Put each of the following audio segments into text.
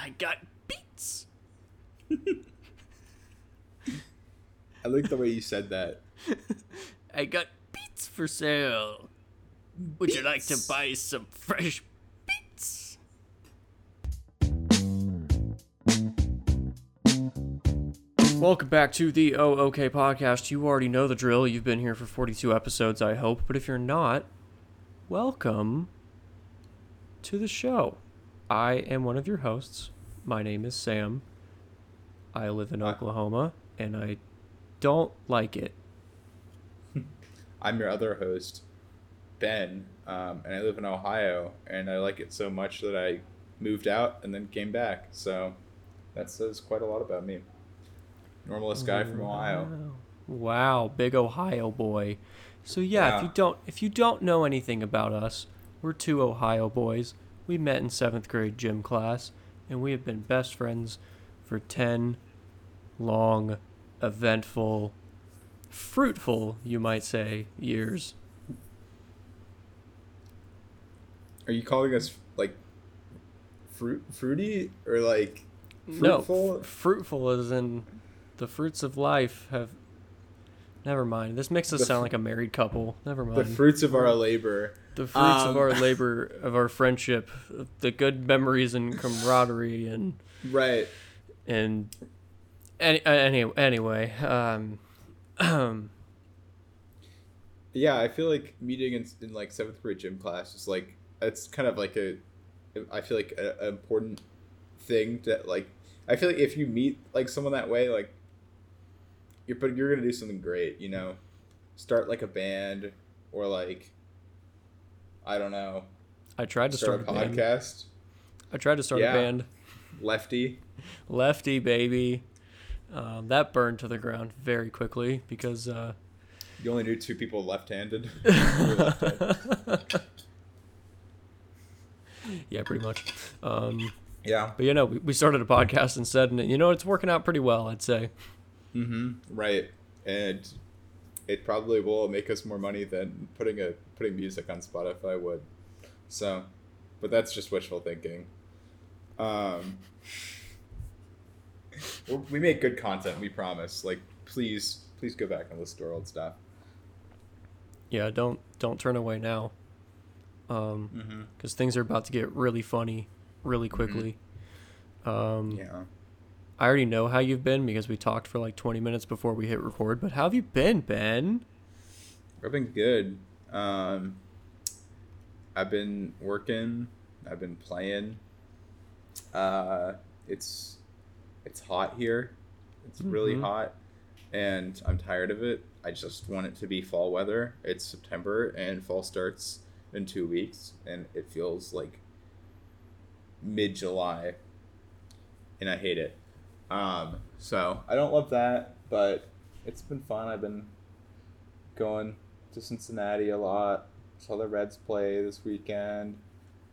I got beats. I like the way you said that. I got beats for sale. Would you like to buy some fresh beats? Welcome back to the Oh OK podcast. You already know the drill. You've been here for 42 episodes, I hope. But if you're not, welcome to the show. I am one of your hosts. My name is Sam. I live in. Oklahoma and I don't like it. I'm your other host, Ben, um, and I live in Ohio, and I like it so much that I moved out and then came back. So that says quite a lot about me. Normalist guy from Ohio. Wow. Wow, big Ohio boy. So yeah, if you don't if you don't know anything about us, we're two Ohio boys. We met in 7th grade gym class and we have been best friends for 10 long, eventful, fruitful, you might say, years. Are you calling us like fruit fruity or like No, fruitful? f- fruitful as in the fruits of life have Never mind. This makes us sound like a married couple. Never mind. the fruits of our labor. the fruits of Um, our labor of our friendship the good memories and camaraderie and Right. and any, uh, any anyway um Yeah, I feel like meeting in, in like seventh grade gym class is like it's kind of like a, I feel like a, an important thing to like. I feel like if you meet like someone that way, like you're but you're gonna do something great, you know, start like a band or like I don't know, i tried to start, start, a a band podcast. i tried to start Yeah. a band Lefty, lefty baby um, that burned to the ground very quickly because uh you only knew two people left-handed. Left-handed. yeah pretty much um yeah. but you know we, we started a podcast instead and you know it's working out pretty well i'd say Mm-hmm. Right. And it probably will make us more money than putting a putting music on Spotify would. So, but that's just wishful thinking. Um, we- make good content. We promise. Like, please, please go back and listen to our old stuff. yeah don't don't turn away now um Mm-hmm. because things are about to get really funny really quickly. Um, Yeah. I already know how you've been because we talked for like 20 minutes before we hit record. But how have you been, Ben? I've been good. Um, I've been working. I've been playing. Uh, it's it's hot here. It's really Mhm. hot, and I'm tired of it. I just want it to be fall weather. It's September, and fall starts in two weeks, and it feels like mid July, and I hate it. Um, so I don't love that, but it's been fun. I've been going to Cincinnati a lot. Saw the Reds play this weekend.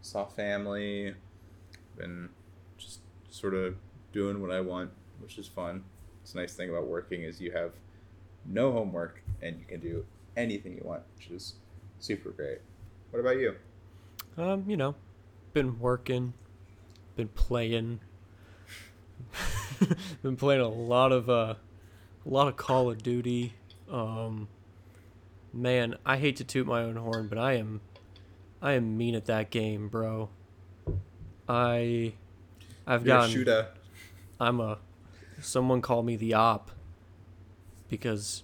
Saw family. Been just sort of doing what I want, which is fun. It's a nice thing about working is you have no homework and you can do anything you want, which is super great. What about you? Um, you know, been working, been playing, been playing a lot of uh, a lot of Call of Duty. Um, man, I hate to toot my own horn, but I am, I am mean at that game, bro. I, I've gotten. shooter. I'm a someone call me the op because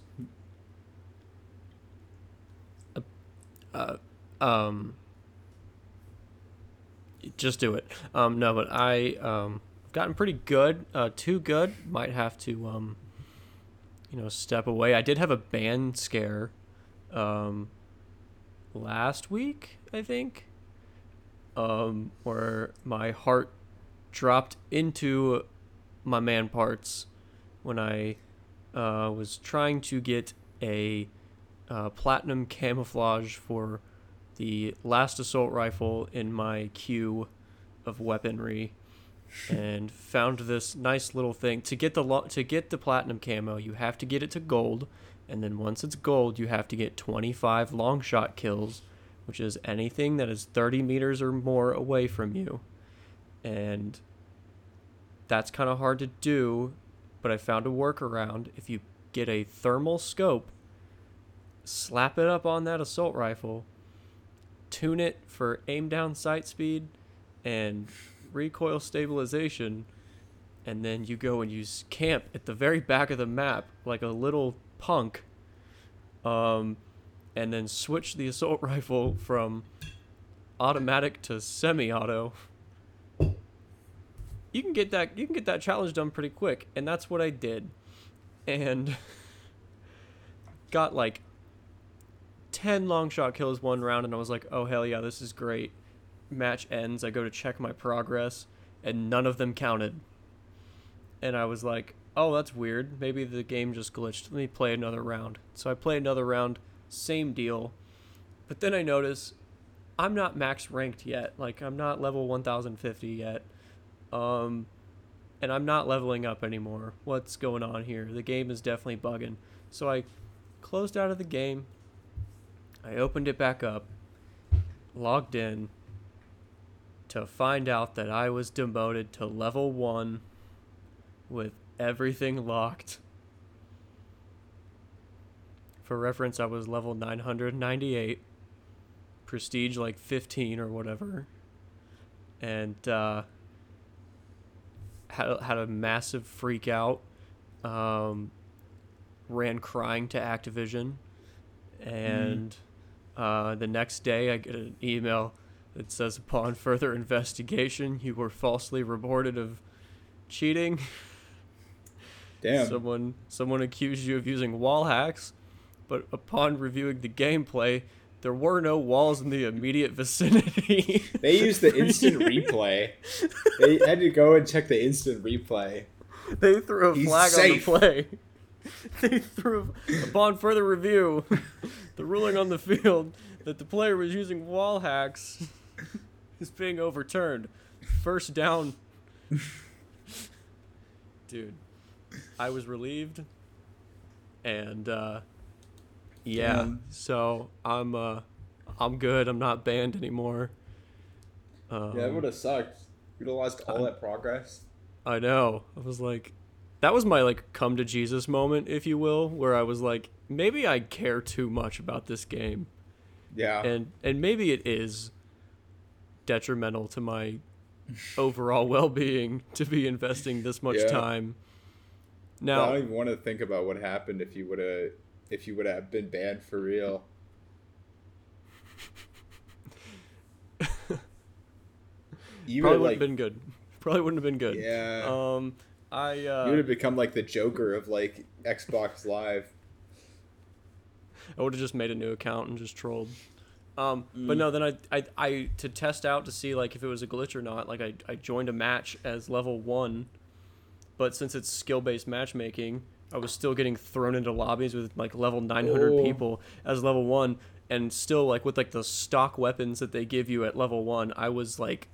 uh, uh, um just do it. Um no, but I um gotten pretty good. Uh too good. Might have to um you know, step away. I did have a band scare um last week, I think. Um where my heart dropped into my man parts when I uh, was trying to get a uh, platinum camouflage for the last assault rifle in my queue of weaponry and found this nice little thing to get the lo- to get the platinum camo you have to get it to gold and then once it's gold you have to get 25 long shot kills which is anything that is 30 meters or more away from you and That's kind of hard to do, but I found a workaround. If you get a thermal scope, slap it up on that assault rifle, tune it for aim down sight speed and recoil stabilization, and then you go and use camp at the very back of the map like a little punk. Um, and then switch the assault rifle from automatic to semi-auto. You can get that you can get that challenge done pretty quick, and that's what I did. And got like 10 long shot kills one round and I was like, "Oh hell yeah, this is great." Match ends, I go to check my progress and none of them counted. And I was like, "Oh, that's weird. Maybe the game just glitched. Let me play another round." So I play another round, same deal. But then I notice I'm not max ranked yet. Like I'm not level 1050 yet. Um and I'm not leveling up anymore. What's going on here? The game is definitely bugging. So I closed out of the game. I opened it back up, logged in to find out that I was demoted to level 1 with everything locked. For reference, I was level 998, prestige like 15 or whatever. And uh had a, had a massive freak out. Um, ran crying to Activision, and uh, the next day I get an email that says, "Upon further investigation, you were falsely reported of cheating. Damn. Someone someone accused you of using wall hacks, but upon reviewing the gameplay." There were no walls in the immediate vicinity. They used the instant replay. They had to go and check the instant replay. They threw a He's flag safe. on the play. They threw upon further review, the ruling on the field that the player was using wall hacks is being overturned. First down. Dude, I was relieved. And uh yeah, Damn. so I'm uh I'm good. I'm not banned anymore. Um, Yeah, that would have sucked. You'd have lost all Um, that progress. I know. I was like, that was my like come to Jesus moment, if you will, where I was like, maybe I care too much about this game, Yeah. and and maybe it is detrimental to my overall well being to be investing this much Yeah. time. I Now, don't even want to think about what happened if you would have if you would have been banned for real. you probably would wouldn't like have been good. Probably wouldn't have been good. yeah. Um, I you uh, would have become like the Joker of like Xbox Live. I would have just made a new account and just trolled. Um, Mm. But no, then I, I, I to test out to see like if it was a glitch or not. Like I, I joined a match as level one, but since it's skill based matchmaking, I was still getting thrown into lobbies with like level 900 Oh. people as level one, and still like with like the stock weapons that they give you at level one, I was like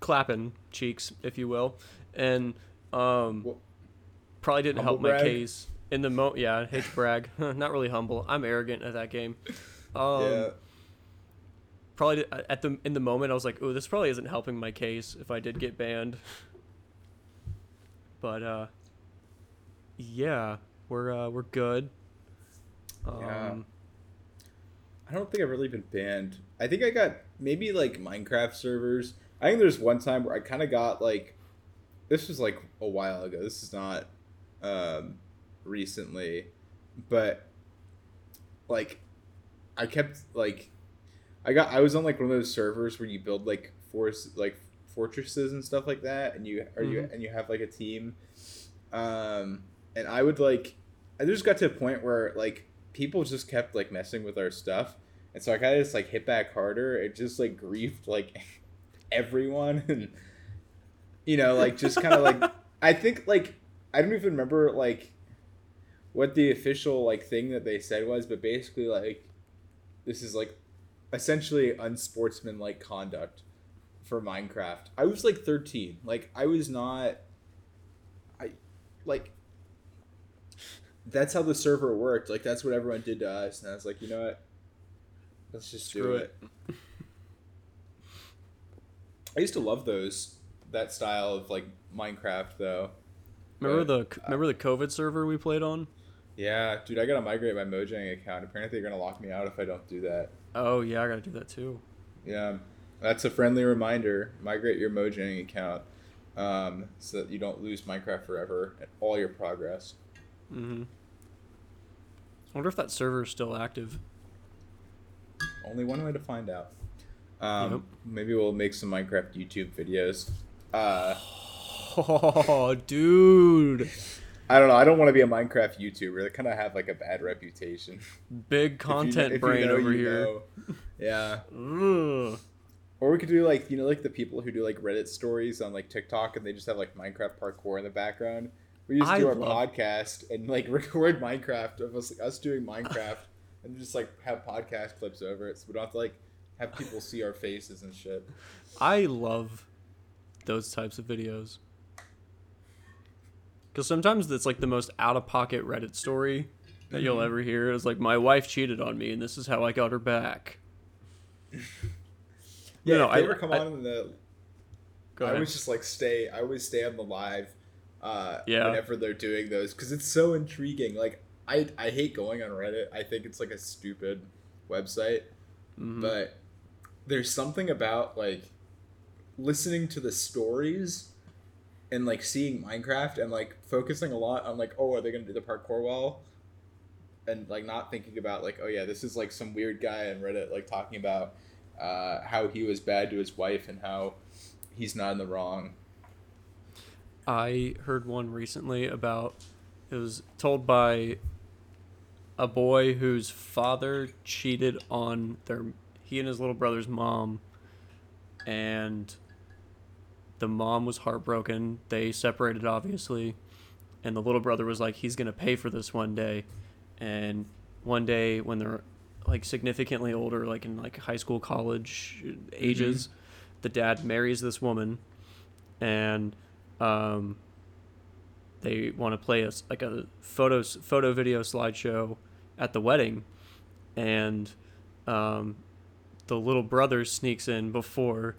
clapping cheeks, if you will, and um, probably didn't help humble my case in the mo. Yeah, to brag. Not really humble. I'm arrogant at that game. Um, yeah. Probably at the in the moment I was like, "Oh, this probably isn't helping my case if I did get banned." But uh, yeah, we're uh, we're good. Um, Yeah. I don't think I've really been banned. I think I got maybe like Minecraft servers. I think there's one time where I kind of got like, this was like a while ago. This is not um, recently, but like, I kept like, I got I was on like one of those servers where you build like force like fortresses and stuff like that, and you are you Mhm. and you have like a team. Um, and I would like, I just got to a point where like people just kept like messing with our stuff, and so I kind of just like hit back harder. It just like griefed like everyone, and you know, like just kind of like I think like I don't even remember like what the official like thing that they said was, but basically like this is like essentially unsportsmanlike conduct for Minecraft. I was like 13. Like I was not I like that's how the server worked. Like that's what everyone did to us and I was like, "You know what? Let's just do Screw it." I used to love those that style of like Minecraft though. Remember But, the remember the COVID server we played on? Yeah, dude, I gotta migrate my Mojang account. Apparently, they're gonna lock me out if I don't do that. Oh yeah, I gotta do that too. Yeah, that's a friendly reminder. Migrate your Mojang account um, so that you don't lose Minecraft forever and all your progress. Mm-hmm. I wonder if that server is still active. Only one way to find out. Um, Yep. Maybe we'll make some Minecraft YouTube videos. Uh, Oh, dude, I don't know. I don't want to be a Minecraft YouTuber. They kind of have like a bad reputation. big you- content you brain know, over you here. know. Yeah. Ugh. Or we could do like you know like the people who do like Reddit stories on like TikTok and they just have like Minecraft parkour in the background. We just I do our love- podcast and like record Minecraft of us us doing Minecraft and just like have podcast clips over it so we don't have to like have people see our faces and shit. I love those types of videos. Because sometimes it's like the most out of pocket Reddit story that you'll Mm-hmm. ever hear. Is like, my wife cheated on me and this is how I got her back. Yeah, no, if they I- ever come I- on in the I always just like stay. I always stay on the live. Uh, Yeah. Whenever they're doing those, because it's so intriguing. Like I, I hate going on Reddit. I think it's like a stupid website. Mhm. But there's something about like listening to the stories and like seeing Minecraft and like focusing a lot on like, oh, are they gonna do the parkour wall? And like not thinking about like, oh yeah, this is like some weird guy on Reddit like talking about uh, how he was bad to his wife and how he's not in the wrong. I heard one recently about it was told by a boy whose father cheated on their he and his little brother's mom and the mom was heartbroken. They separated obviously. And the little brother was like he's going to pay for this one day. And one day when they're like significantly older like in like high school college ages the dad marries this woman. And um, they want to play us like a photos photo video slideshow at the wedding. And um, the little brother sneaks in before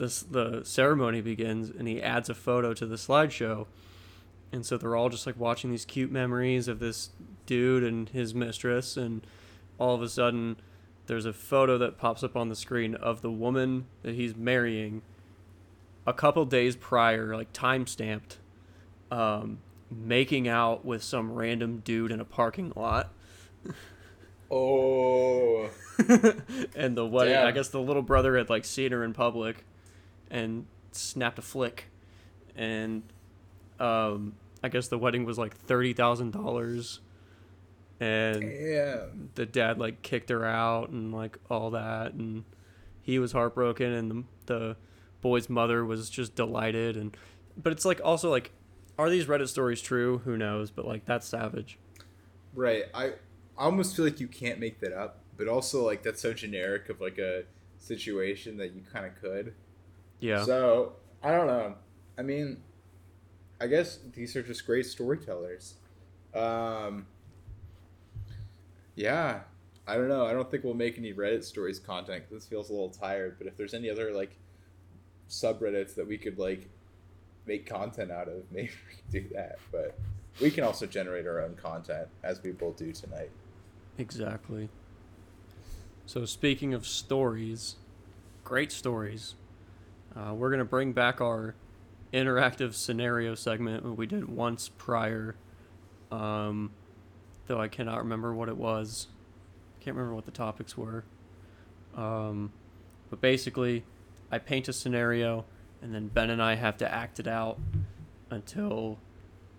this the ceremony begins and he adds a photo to the slideshow. And so they're all just like watching these cute memories of this dude and his mistress. And all of a sudden there's a photo that pops up on the screen of the woman that he's marrying a couple days prior like time stamped um, making out with some random dude in a parking lot. Oh, and the wedding i guess the little brother had like seen her in public and snapped a flick. And um, i guess the wedding was like $30000 and damn. the dad like kicked her out and like all that. And he was heartbroken and the, the boy's mother was just delighted. And but it's like also like are these reddit stories true? Who knows? But like that's savage. Right. I, I almost feel like you can't make that up, but also like that's so generic of like a situation that you kind of could. Yeah So I don't know. I mean, I guess these are just great storytellers. Um, yeah, I don't know. I don't think we'll make any Reddit stories content 'cause this feels a little tired. But if there's any other like subreddits that we could like make content out of, maybe we could do that. But we can also generate our own content as we will do tonight. exactly so speaking of stories great stories uh, we're gonna bring back our interactive scenario segment that we did once prior. Um, though i cannot remember what it was. Can't remember what the topics were. Um, but basically i paint a scenario and then ben and i have to act it out until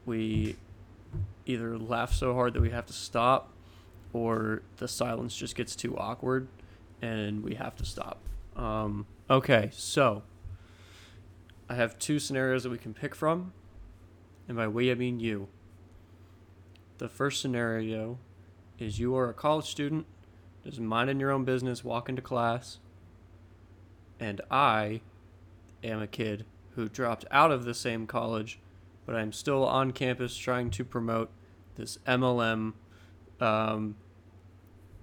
we either laugh so hard that we have to stop or the silence just gets too awkward and we have to stop. Um, okay so i have two scenarios that we can pick from and by we i mean you the first scenario is you are a college student just minding your own business walking to class and i am a kid who dropped out of the same college but i'm still on campus trying to promote this mlm um,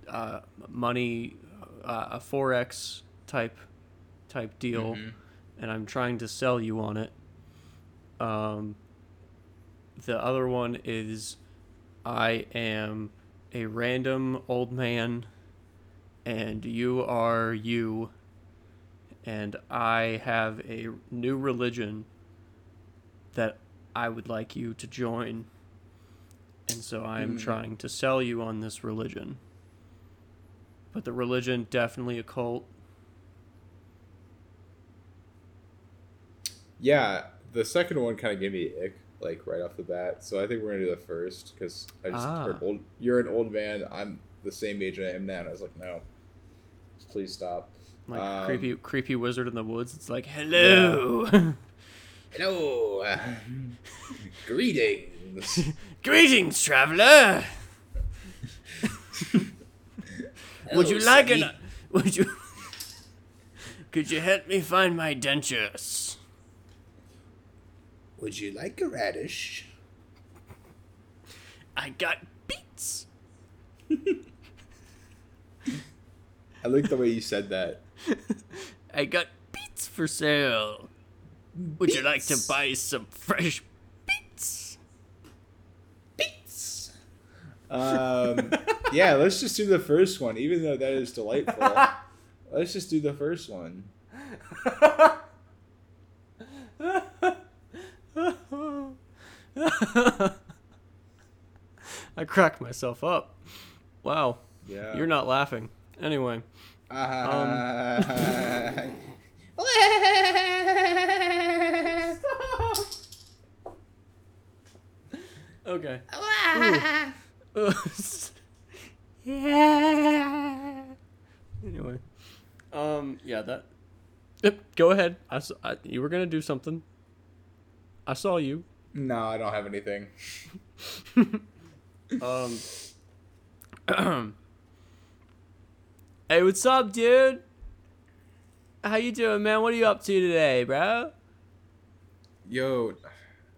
uh, money uh, a forex type type deal Mhm. And I'm trying to sell you on it. Um, the other one is I am a random old man, and you are you, and I have a new religion that I would like you to join. And so I am Hmm. trying to sell you on this religion. But the religion definitely a cult. Yeah, the second one kind of gave me ick, like right off the bat. So I think we're gonna do the first because I just Ah. heard old. You're an old man. I'm the same age I am now, and I was like, no, please stop. Like Um, creepy creepy wizard in the woods. It's like, hello. Hello, uh, greetings. Greetings, traveler. would you like Sonny. an would you Could you help me find my dentures? Would you like a radish? I got beets. I like the way you said that. I got beets for sale. Would you like to Beets. buy some fresh beets? Beets. Um, yeah, let's just do the first one, even though that is delightful. let's just do the first one. I cracked myself up. Wow. Yeah. You're not laughing. Anyway. Uh, Okay. anyway. Um, yeah, that. Yep, go ahead. I, I- you were gonna do something. I saw you. No, I don't have anything. Um. hey, what's up, dude? How you doing, man? What are you up to today, bro? Yo,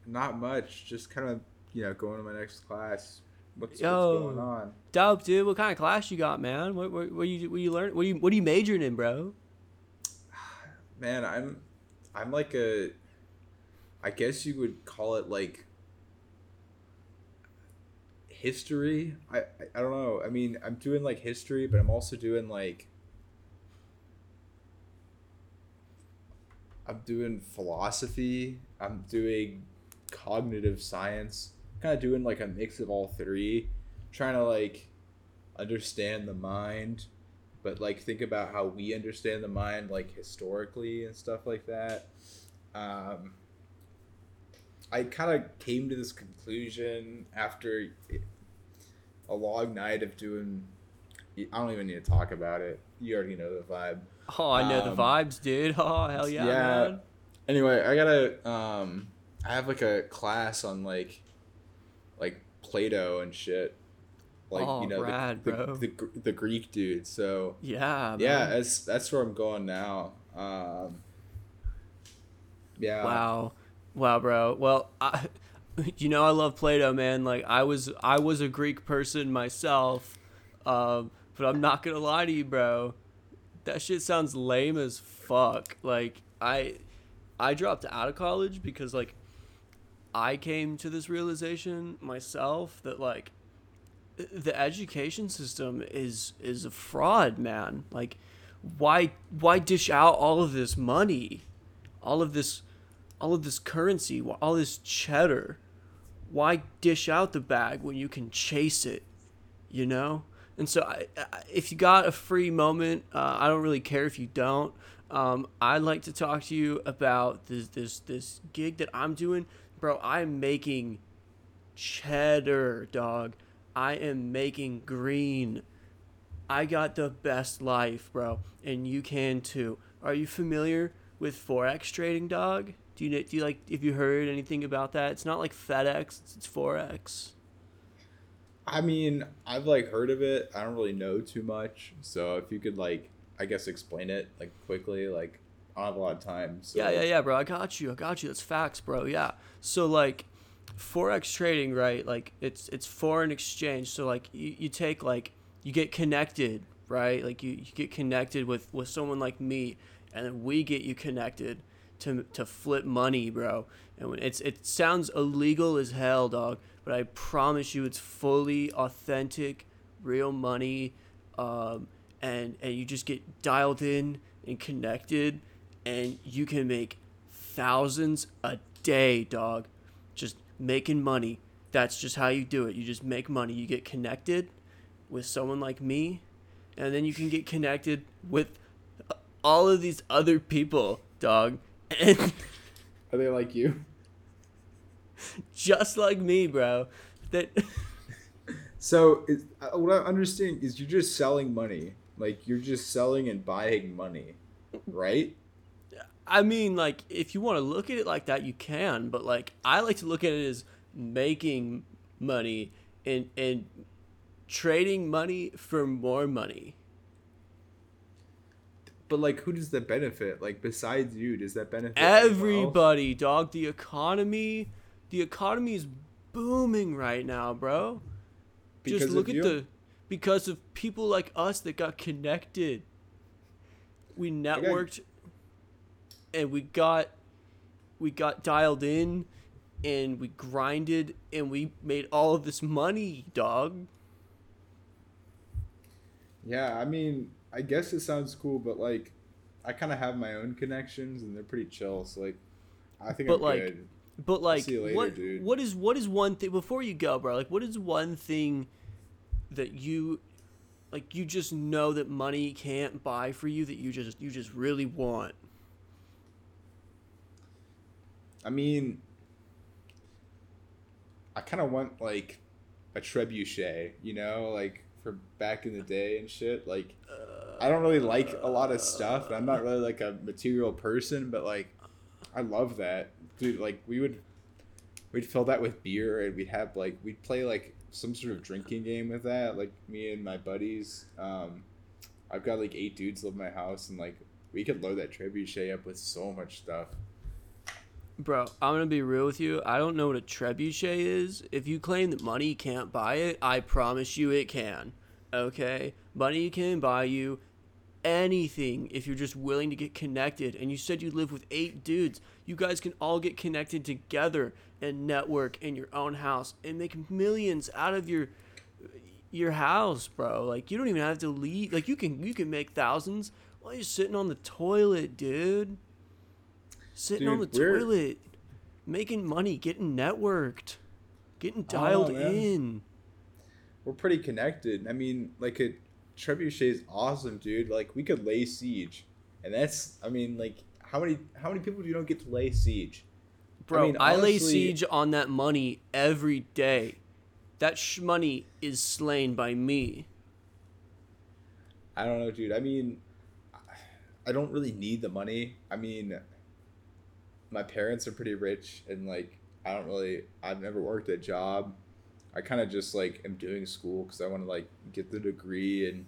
not much. Just kind of, you know, going to my next class. What's, what's going on? Dope, dude. What kind of class you got, man? What what, what you what you learn? What you what are you majoring in, bro? Man, I'm, I'm like a, I guess you would call it like history. I, I, I don't know. I mean, I'm doing like history, but I'm also doing like, I'm doing philosophy. I'm doing cognitive science. Kind of doing like a mix of all three, trying to like understand the mind, but like think about how we understand the mind, like historically and stuff like that. Um, I kind of came to this conclusion after a long night of doing. I don't even need to talk about it. You already know the vibe. Oh, I know the Um, vibes, dude. Oh, hell yeah, yeah. man. Anyway, I gotta. Um, I have like a class on like, like Plato and shit. Like Oh, you know rad, the, bro. the, the the Greek dude. So Yeah, yeah, man. that's that's where I'm going now. Um, yeah. Wow, wow, bro. Well, I, you know I love Plato, man. Like I was, I was a Greek person myself, um, but I'm not gonna lie to you, bro. That shit sounds lame as fuck. Like I, I dropped out of college because like, I came to this realization myself that like, the education system is is a fraud, man. Like, why why dish out all of this money, all of this all of this currency, all this cheddar. Why dish out the bag when you can chase it? You know? And so, I, I, if you got a free moment, uh, I don't really care if you don't. Um, I'd like to talk to you about this this this gig that I'm doing, bro. I'm making cheddar, dog. I am making green. I got the best life, bro, and you can too. Are you familiar with forex trading, dog? Do you kn- do you like? Have you heard anything about that? It's not like FedEx. It's, it's forex. I mean, I've like heard of it. I don't really know too much. So if you could like, I guess explain it like quickly. Like I don't have a lot of time. So Yeah, yeah, yeah, bro. I got you. I got you. That's facts, bro. Yeah. So like, forex trading, right? Like it's it's foreign exchange. So like you, you take like you get connected, right? Like you, you get connected with with someone like me, and then we get you connected to to flip money, bro. And it's it sounds illegal as hell, dog. But I promise you, it's fully authentic, real money, um, and and you just get dialed in and connected, and you can make thousands a day, dog. Just making money. That's just how you do it. You just make money. You get connected with someone like me, and then you can get connected with all of these other people, dog. And Are they like you? just like me, bro. That So is, uh, what I understand is you're just selling money. Like you're just selling and buying money, right? I mean, like, if you want to look at it like that, you can. But like, I like to look at it as making money and and trading money for more money. But like, who does that benefit? Like besides you, does that benefit? Everybody, dog. The economy, the economy is booming right now, bro. Because Just look at you? the because of people like us that got connected. We networked and we got we got dialed in and we grinded and we made all of this money, dog. Yeah, I mean, I guess it sounds cool, but like, I kind of have my own connections and they're pretty chill. So like, I think But, I'm like, good. But like see you later, what dude. what is what is one thing before you go, bro? Like what is one thing that you like you just know that money can't buy for you that you just you just really want? I mean, I kind of want like a trebuchet, you know, like for back in the day and shit. Like, I don't really like a lot of stuff. I'm not really like a material person, but like, I love that, dude. Like, we would we'd fill that with beer, and we'd have like we'd play like some sort of drinking game with that. Like me and my buddies. Um, I've got like eight dudes live in my house, and like we could load that trebuchet up with so much stuff. Bro, I'm gonna be real with you. I don't know what a trebuchet is. If you claim that money can't buy it, I promise you it can. Okay? Money can buy you anything if you're just willing to get connected. And you said you live with eight dudes. You guys can all get connected together and network in your own house and make millions out of your your house, bro. Like you don't even have to leave. Like you can you can make thousands while you're sitting on the toilet, dude. Sitting on the we're- toilet, making money, getting networked, getting dialed man. in. we're pretty connected. I mean, like a trebuchet is awesome, dude. Like we could lay siege, and that's. I mean, like how many how many people do you don't get to lay siege? Bro, I, mean, i lay siege on that money every day. That sh- money is slain by me. I don't know, dude. I mean, I don't really need the money. I mean, my parents are pretty rich, and like I don't really. I've never worked a job. I kind of just like am doing school because I want to like get the degree and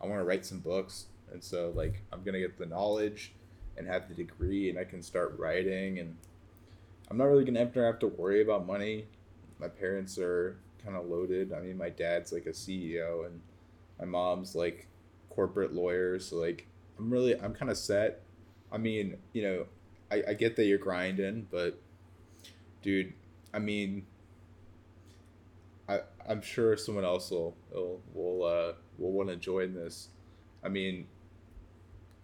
I want to write some books, and so like I'm gonna get the knowledge and have the degree, and I can start writing, and I'm not really gonna to have to worry about money. My parents are kind of loaded. I mean, my dad's like a CEO, and my mom's like corporate lawyer, so like I'm really I'm kind of set. I mean, you know, I, I get that you're grinding, but dude, I mean, I I'm sure someone else will will will uh will want to join this. I mean,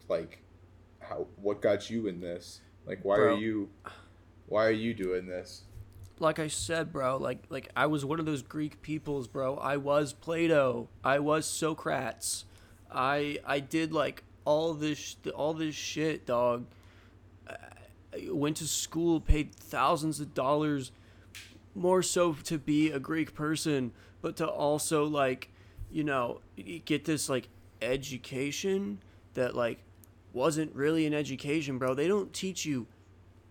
like, how what got you in this? Like, why Bro. are you why are you doing this? Like I said, bro, like like I was one of those Greek peoples, bro. I was Plato. I was Socrates. I I did like all this all this shit, dog. I I went to school, paid thousands of dollars more so to be a Greek person, but to also like, you know, get this like education that like wasn't really an education, bro. They don't teach you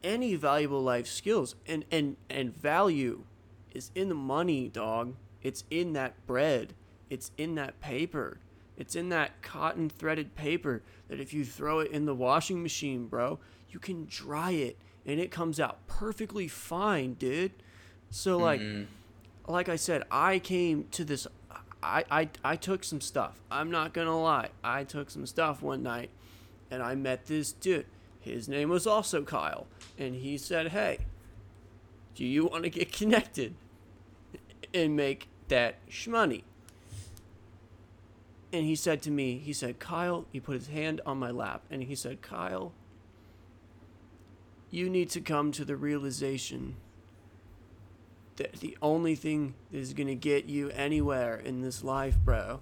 any valuable life skills and and and value is in the money, dog. It's in that bread. It's in that paper. It's in that cotton threaded paper that if you throw it in the washing machine, bro, you can dry it and it comes out perfectly fine, dude. So like mm-hmm. like I said, I came to this I, I I took some stuff. I'm not gonna lie. I took some stuff one night and I met this dude. his name was also Kyle, and he said, "Hey, do you want to get connected and make that shmoney?" And he said to me, he said, "Kyle," he put his hand on my lap, and he said, "Kyle, you need to come to the realization that the only thing that is going to get you anywhere in this life, bro,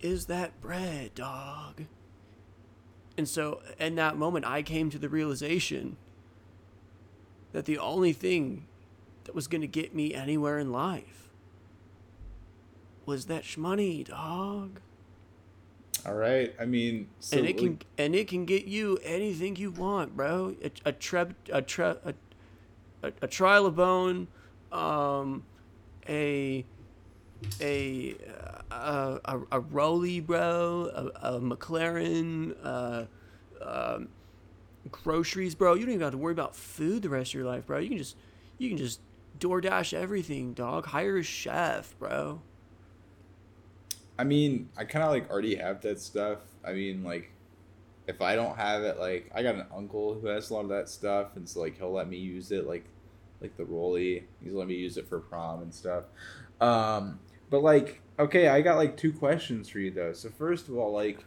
is that bread, dog. And so, in that moment, I came to the realization that the only thing that was going to get me anywhere in life was that shmoney, dog. All right. I mean, so and it can and it can get you anything you want, bro. A, a treb a tre a, a, a trilobone, um, a a a a, a Rolly, bro, a, a McLaren, uh, um, groceries, bro. You don't even have to worry about food the rest of your life, bro. You can just you can just DoorDash everything, dog. Hire a chef, bro. I mean, I kind of like already have that stuff. I mean, like, if I don't have it, like, I got an uncle who has a lot of that stuff, and so like he'll let me use it, like, like the Rolly. He's let me use it for prom and stuff. Um, but like, okay, I got like two questions for you though. So first of all, like,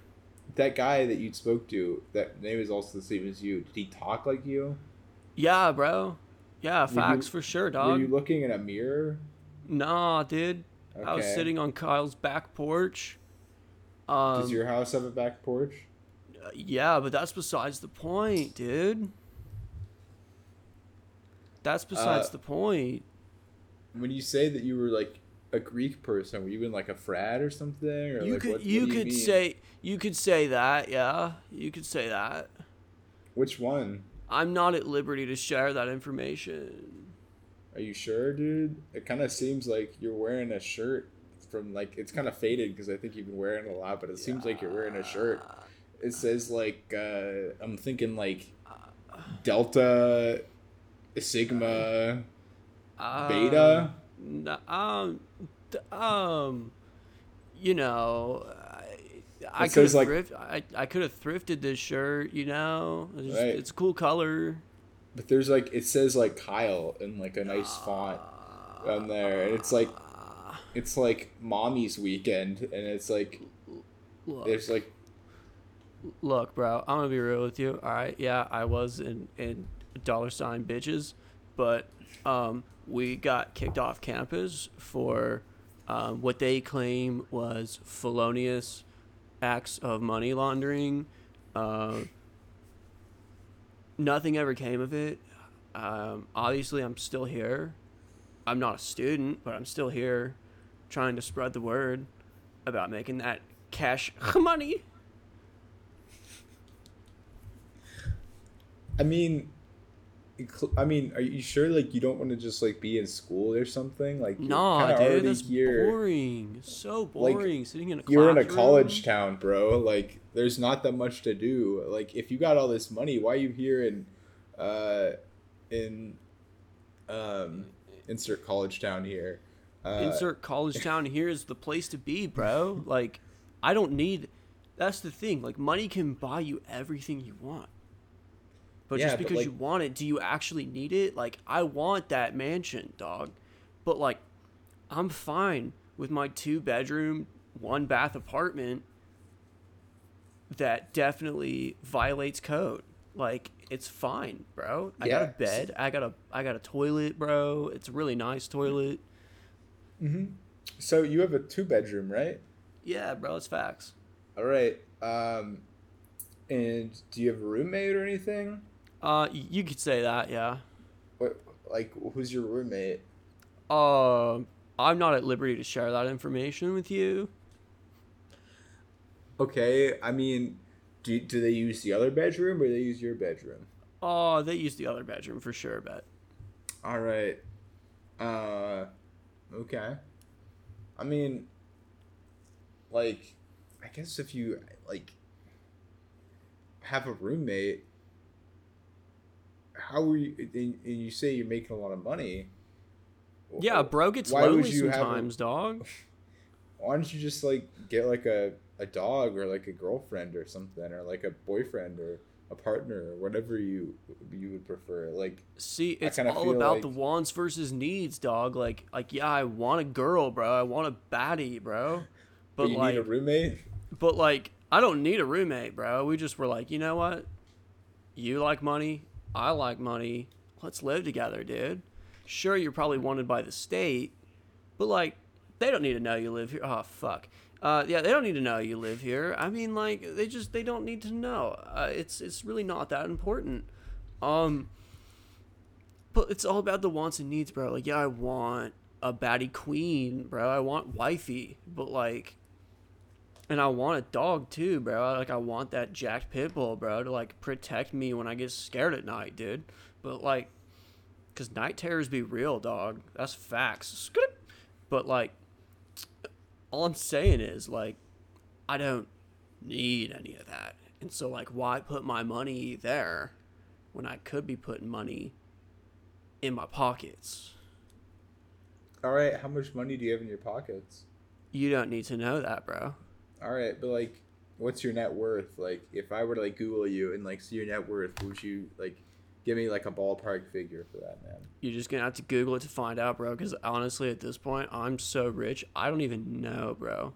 that guy that you spoke to, that name is also the same as you. Did he talk like you? Yeah, bro. Yeah, facts you, for sure, dog. Were you looking in a mirror? Nah, dude. Okay. I was sitting on Kyle's back porch. Um, Does your house have a back porch? Yeah, but that's besides the point, dude. That's besides uh, the point. When you say that you were like a Greek person, were you in like a frat or something? Or you like, could what, you what could say you could say that, yeah. You could say that. Which one? I'm not at liberty to share that information. Are you sure, dude? It kind of seems like you're wearing a shirt from like it's kind of faded because I think you've been wearing it a lot, but it seems like you're wearing a shirt. It says like uh, I'm thinking like Delta, Sigma, uh, Beta. um, um, you know, I, I could have like, thrift, I, I could have thrifted this shirt. You know, it's, just, right. it's a cool color. But there's like it says like Kyle in like a nice font on there, and it's like it's like mommy's weekend, and it's like look, there's like look, bro. I'm gonna be real with you. All right, yeah, I was in in dollar sign bitches, but um, we got kicked off campus for um, what they claim was felonious acts of money laundering. Uh, nothing ever came of it. Um, obviously, I'm still here. I'm not a student, but I'm still here trying to spread the word about making that cash money. I mean, I mean, are you sure like you don't want to just like be in school or something? Like, nah, dude, that's here. boring. So boring. Like, Sitting in a you're in a college town, bro. Like, there's not that much to do. Like, if you got all this money, why are you here in, uh, in, um, insert college town here? Uh, insert college town here is the place to be, bro. Like, I don't need. That's the thing. Like, money can buy you everything you want. But yeah, just because but like, you want it, do you actually need it? Like, I want that mansion, dog. But like, I'm fine with my two bedroom, one bath apartment that definitely violates code. Like, it's fine, bro. I yeah. got a bed. I got a I got a toilet, bro. It's a really nice toilet. Mhm. So you have a two bedroom, right? Yeah, bro. It's facts. All right. Um, and do you have a roommate or anything? Uh, you could say that, yeah. What, like, who's your roommate? Uh, I'm not at liberty to share that information with you. Okay, I mean, do do they use the other bedroom or they use your bedroom? Oh, they use the other bedroom for sure, bet. All right. Uh, okay. I mean, like, I guess if you like have a roommate how were you? And you say you're making a lot of money. Yeah, bro gets why lonely sometimes, a, dog. Why don't you just like get like a, a dog or like a girlfriend or something or like a boyfriend or a partner or whatever you you would prefer. Like See, it's all about the wants versus needs, dog. Like, like yeah, I want a girl, bro. I want a baddie, bro. but But you like, need a roommate. but like, I don't need a roommate, bro. We just were like, you know what? You like money, I like money. Let's live together, dude. Sure, you're probably wanted by the state, but like, they don't need to know you live here. Oh fuck. Uh, yeah, they don't need to know you live here. I mean, like, they just they don't need to know. Uh, it's it's really not that important. Um, but it's all about the wants and needs, bro. Like, yeah, I want a baddie queen, bro. I want wifey, but like, and I want a dog too, bro. Like, I want that jacked pit bull, bro, to like protect me when I get scared at night, dude. But like, cause night terrors be real, dog. That's facts. But like, all I'm saying is like, I don't need any of that, and so like, why put my money there when I could be putting money in my pockets? All right, how much money do you have in your pockets? You don't need to know that, bro. All right, but like, what's your net worth? Like, if I were to like Google you and like see your net worth, would you like give me like a ballpark figure for that, man? You're just gonna have to Google it to find out, bro. Because honestly, at this point, I'm so rich, I don't even know, bro.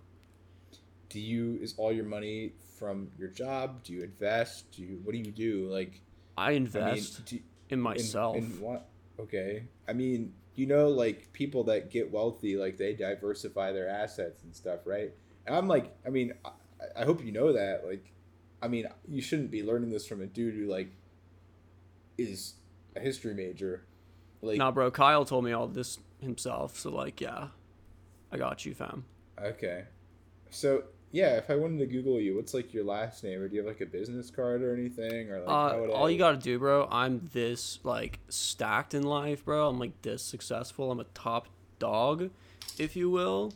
Do you is all your money from your job? Do you invest? Do you what do you do? Like, I invest I mean, do, in in- myself. In, what? Okay, I mean, you know, like people that get wealthy, like they diversify their assets and stuff, right? And I'm like, I mean, I, I hope you know that. Like, I mean, you shouldn't be learning this from a dude who like is a history major. Like, nah, bro. Kyle told me all this himself, so like, yeah, I got you, fam. okay, so yeah, if I wanted to Google you, what's like your last name, or do you have like a business card or anything, or like how Uh, all I- you gotta do, bro. I'm this like stacked in life, bro. I'm like this successful. I'm a top dog, if you will.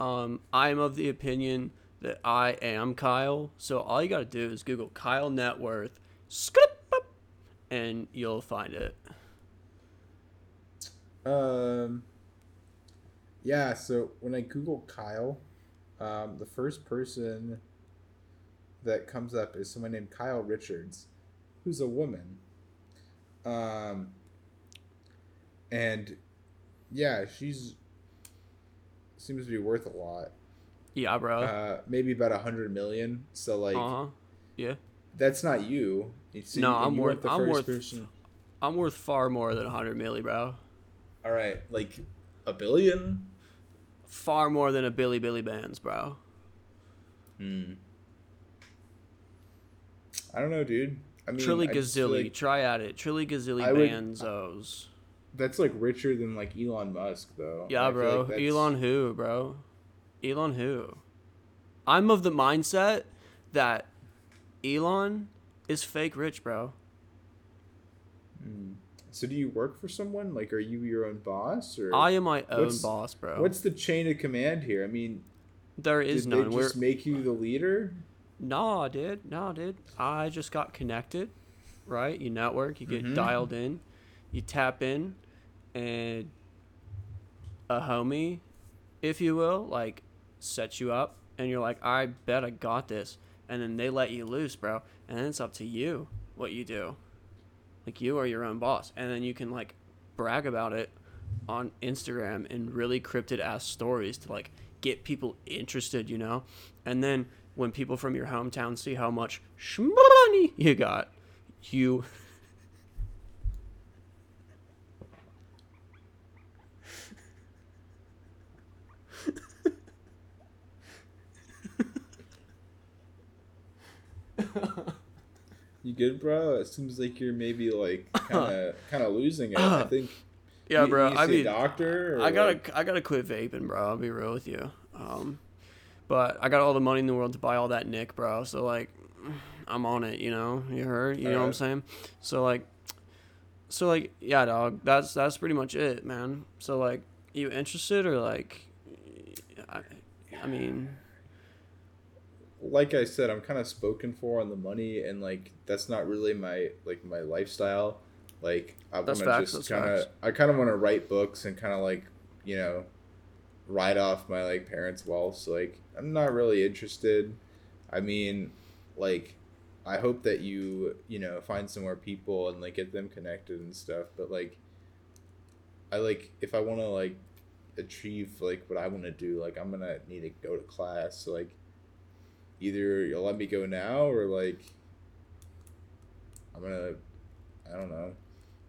Um, I'm of the opinion that I am Kyle. So all you gotta do is Google Kyle net worth, and you'll find it. Um. Yeah, so when I Google Kyle, um, the first person that comes up is someone named Kyle Richards, who's a woman. Um. And, yeah, she's seems to be worth a lot. Yeah, bro. Uh, maybe about a hundred million. So like, Uh huh. Yeah. that's not you. See, No, I'm worth- I'm worth- person. I'm worth far more than 100 milli, bro. All right, like a billion. Far more than a Billy Billy Bands, bro. Hmm. I don't know, dude. I mean, Trilly I just feel Gazilli. like Try at it. Trilly Gazilli Banzos. That's like richer than like Elon Musk, though. Yeah, bro. like Elon who, bro? Elon who? I'm of the mindset that Elon is fake rich, bro. Hmm. So, do you work for someone? Like, are you your own boss, or I am my own boss, bro. what's the chain of command here? I mean, there is did none. they We're just make you the leader? nah, dude. Nah, dude. I just got connected, right? You network. You get Mhm. dialed in. You tap in, and a homie, if you will, like sets you up, and you're like, I bet I got this, and then they let you loose, bro, and then it's up to you what you do. Like you are your own boss, and then you can like brag about it on Instagram in really cryptid ass stories to like get people interested, you know? And then when people from your hometown see how much money you got, you You good, bro? It seems like you're maybe like kind of kind of losing it. I think. Yeah, you- bro. You I mean, a doctor. I gotta, I gotta quit vaping, bro. I'll be real with you. Um, but I got all the money in the world to buy all that Nick, bro. So like, I'm on it. You know, you heard. You know what I'm saying? So like, so like, yeah, dog. That's that's pretty much it, man. So like, you interested or like, I, I mean, like I said, I'm kind of spoken for on the money, and like that's not really my like my lifestyle. Like I want to just kind of. I kind of want to write books and kind of like you know write off my like parents' wealth. So like I'm not really interested. I mean, like I hope that you you know find some more people and like get them connected and stuff. But like, I like if I want to like achieve like what I want to do, like I'm gonna need to go to class. So like, either you'll let me go now or like, I'm gonna, I don't know,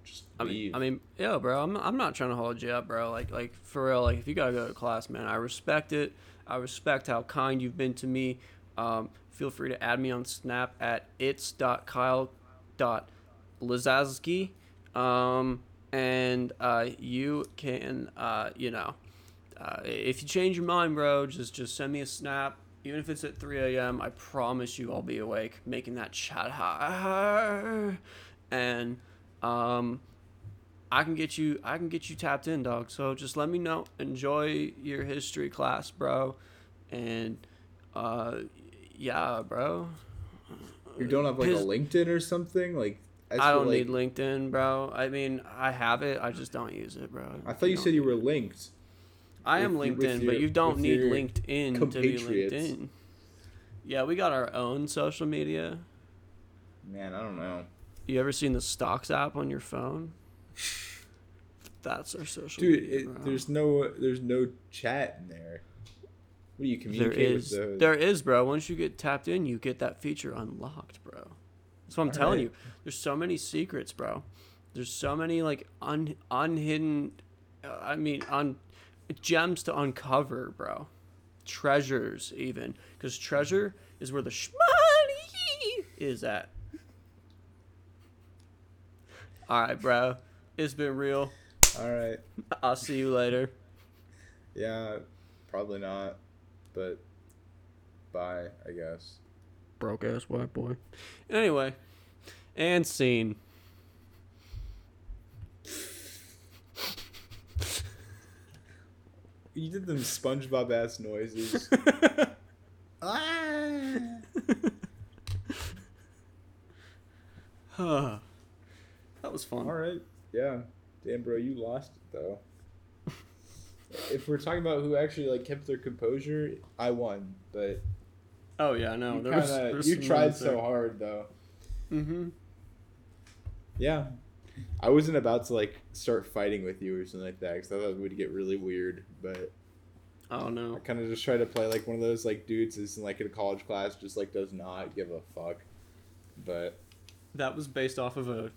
just I mean, leave. I mean, yeah, bro. I'm, I'm not trying to hold you up, bro. Like, like for real. Like, if you gotta go to class, man, I respect it. I respect how kind you've been to me. Um, feel free to add me on Snap at its.kyle.lazazki. Um, and uh, you can, uh, you know, uh, if you change your mind, bro, just just send me a snap. Even if it's at 3 a.m., I promise you I'll be awake, making that chat high. And um, I can get you I can get you tapped in, dog. So just let me know. Enjoy your history class, bro. And uh yeah, bro. you don't have like a LinkedIn or something like. I feel don't like- need LinkedIn, bro. I mean, I have it. I just don't use it, bro. I thought you don't- said you were linked. I am LinkedIn, your- but you don't need LinkedIn to be. LinkedIn. Yeah, we got our own social media. Man, I don't know. You ever seen the Stocks app on your phone? That's our social Dude, media. it, there's no there's no chat in there. What do you There communicate is, with the? there is, bro. Once you get tapped in, you get that feature unlocked, bro. That's what I'm All telling right. you. There's so many secrets, bro. There's so many like un unhidden, uh, I mean, un gems to uncover, bro. Treasures, even, because treasure is where the shmoney is at. All right, bro. It's been real. All right. I'll see you later. Yeah, probably not, but bye. I guess. broke ass white boy. Anyway, and scene. You did them SpongeBob ass noises. ah. that was fun. All right. Yeah. Damn, bro, you lost it though. if we're talking about who actually like kept their composure, I won. But Oh yeah, no, you there was, kinda, was you tried so there. hard though. Mm-hmm. Yeah. I wasn't about to like start fighting with you or something like that because I thought it would get really weird. But Oh I no. kind of just try to play like one of those like dudes is in like in a college class just like does not give a fuck. But That was based off of a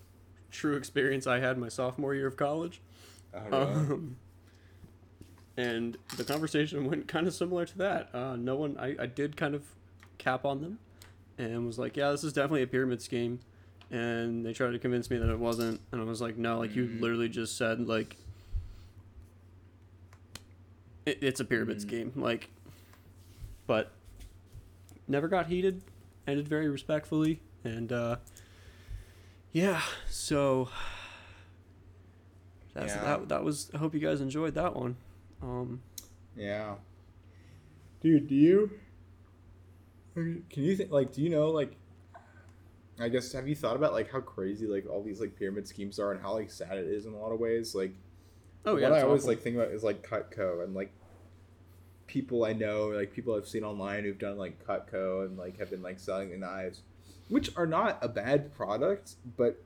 true experience I had my sophomore year of college. I don't know. Um, and the conversation went kind of similar to that. Uh, no one, I, I did kind of cap on them and was like, yeah, this is definitely a pyramid scheme. And they tried to convince me that it wasn't. And I was like, no, like you Mhm. literally just said, like, it, it's a pyramid Mhm. scheme. Like, but never got heated, ended very respectfully. And, uh, yeah, so that's Yeah. that. That was. I hope you guys enjoyed that one. Um, Yeah. Dude, do you? Can you think like? Do you know like? I guess have you thought about like how crazy like all these like pyramid schemes are and how like sad it is in a lot of ways? Like, oh yeah, what I always awful. like think about is like Cutco and like people I know, like people I've seen online who've done like Cutco and like have been like selling the knives, which are not a bad product, but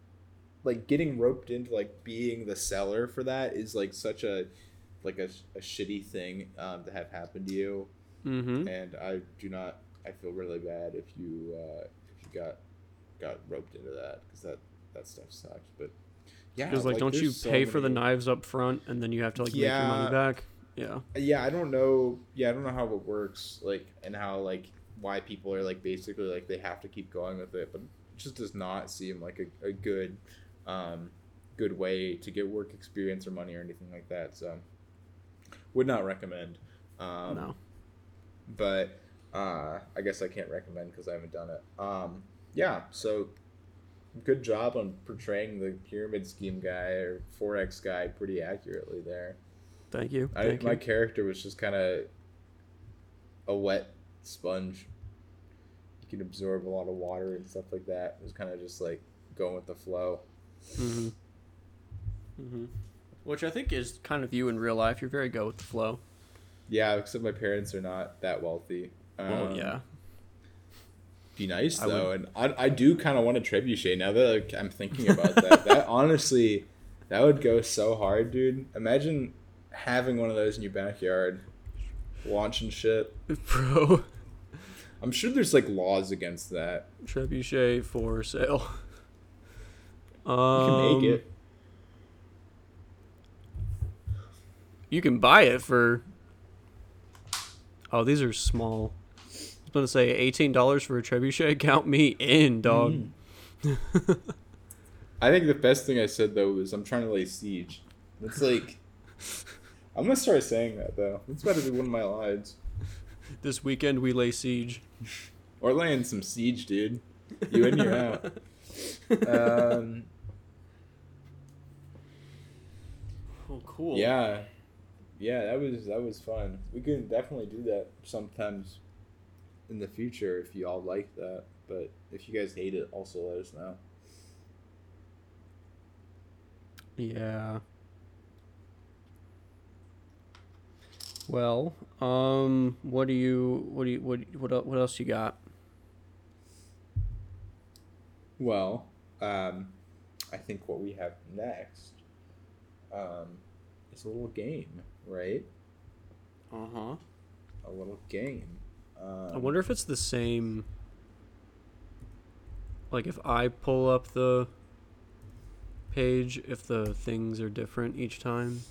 like getting roped into like being the seller for that is like such a like a, a shitty thing um, to have happen to you Mm-hmm. and I do not. I feel really bad if you uh, if you got got roped into that because that that stuff sucks. But yeah, Because like, don't you so pay for the knives up front and then you have to like make your money back? Yeah. Yeah, I don't know. Yeah, I don't know how it works. Like and how like why people are like basically like they have to keep going with it, but it just does not seem like a, a good um, good way to get work experience or money or anything like that. So would not recommend. Um, no. but uh, I guess I can't recommend because I haven't done it. Um, yeah, so good job on portraying the pyramid scheme guy or forex guy pretty accurately there. Thank you. I, Thank my you. character was just kind of a wet sponge. You can absorb a lot of water and stuff like that. It was kind of just like going with the flow. Mm-hmm. Mm-hmm. Which I think is kind of you in real life. You're very go with the flow. Yeah, except my parents are not that wealthy. well, Um, yeah. Be nice I though, would- and I, I do kind of want a trebuchet now that like, I'm thinking about that. that honestly, that would go so hard, dude. Imagine having one of those in your backyard, launching shit. Bro, I'm sure there's like laws against that. trebuchet for sale. You Um, can make it. You can buy it for. Oh, these are small. I was going to say eighteen dollars for a trebuchet. Count me in, dog. Mm. I think the best thing I said though was I'm trying to lay siege. It's like I'm gonna start saying that though. It's about to be one of my lines. This weekend we lay siege. Or laying some siege, dude. You in, you're out. Um, Oh, cool. yeah, yeah, that was that was fun. We can definitely do that sometimes in the future if you all like that. But if you guys hate it, also let us know. Yeah. Well, um, what do you, what do you, what, what, what else you got? Well, um, I think what we have next um, is a little game, right? Uh huh. A little game. Um, I wonder if it's the same. Like if I pull up the page, if the things are different each time.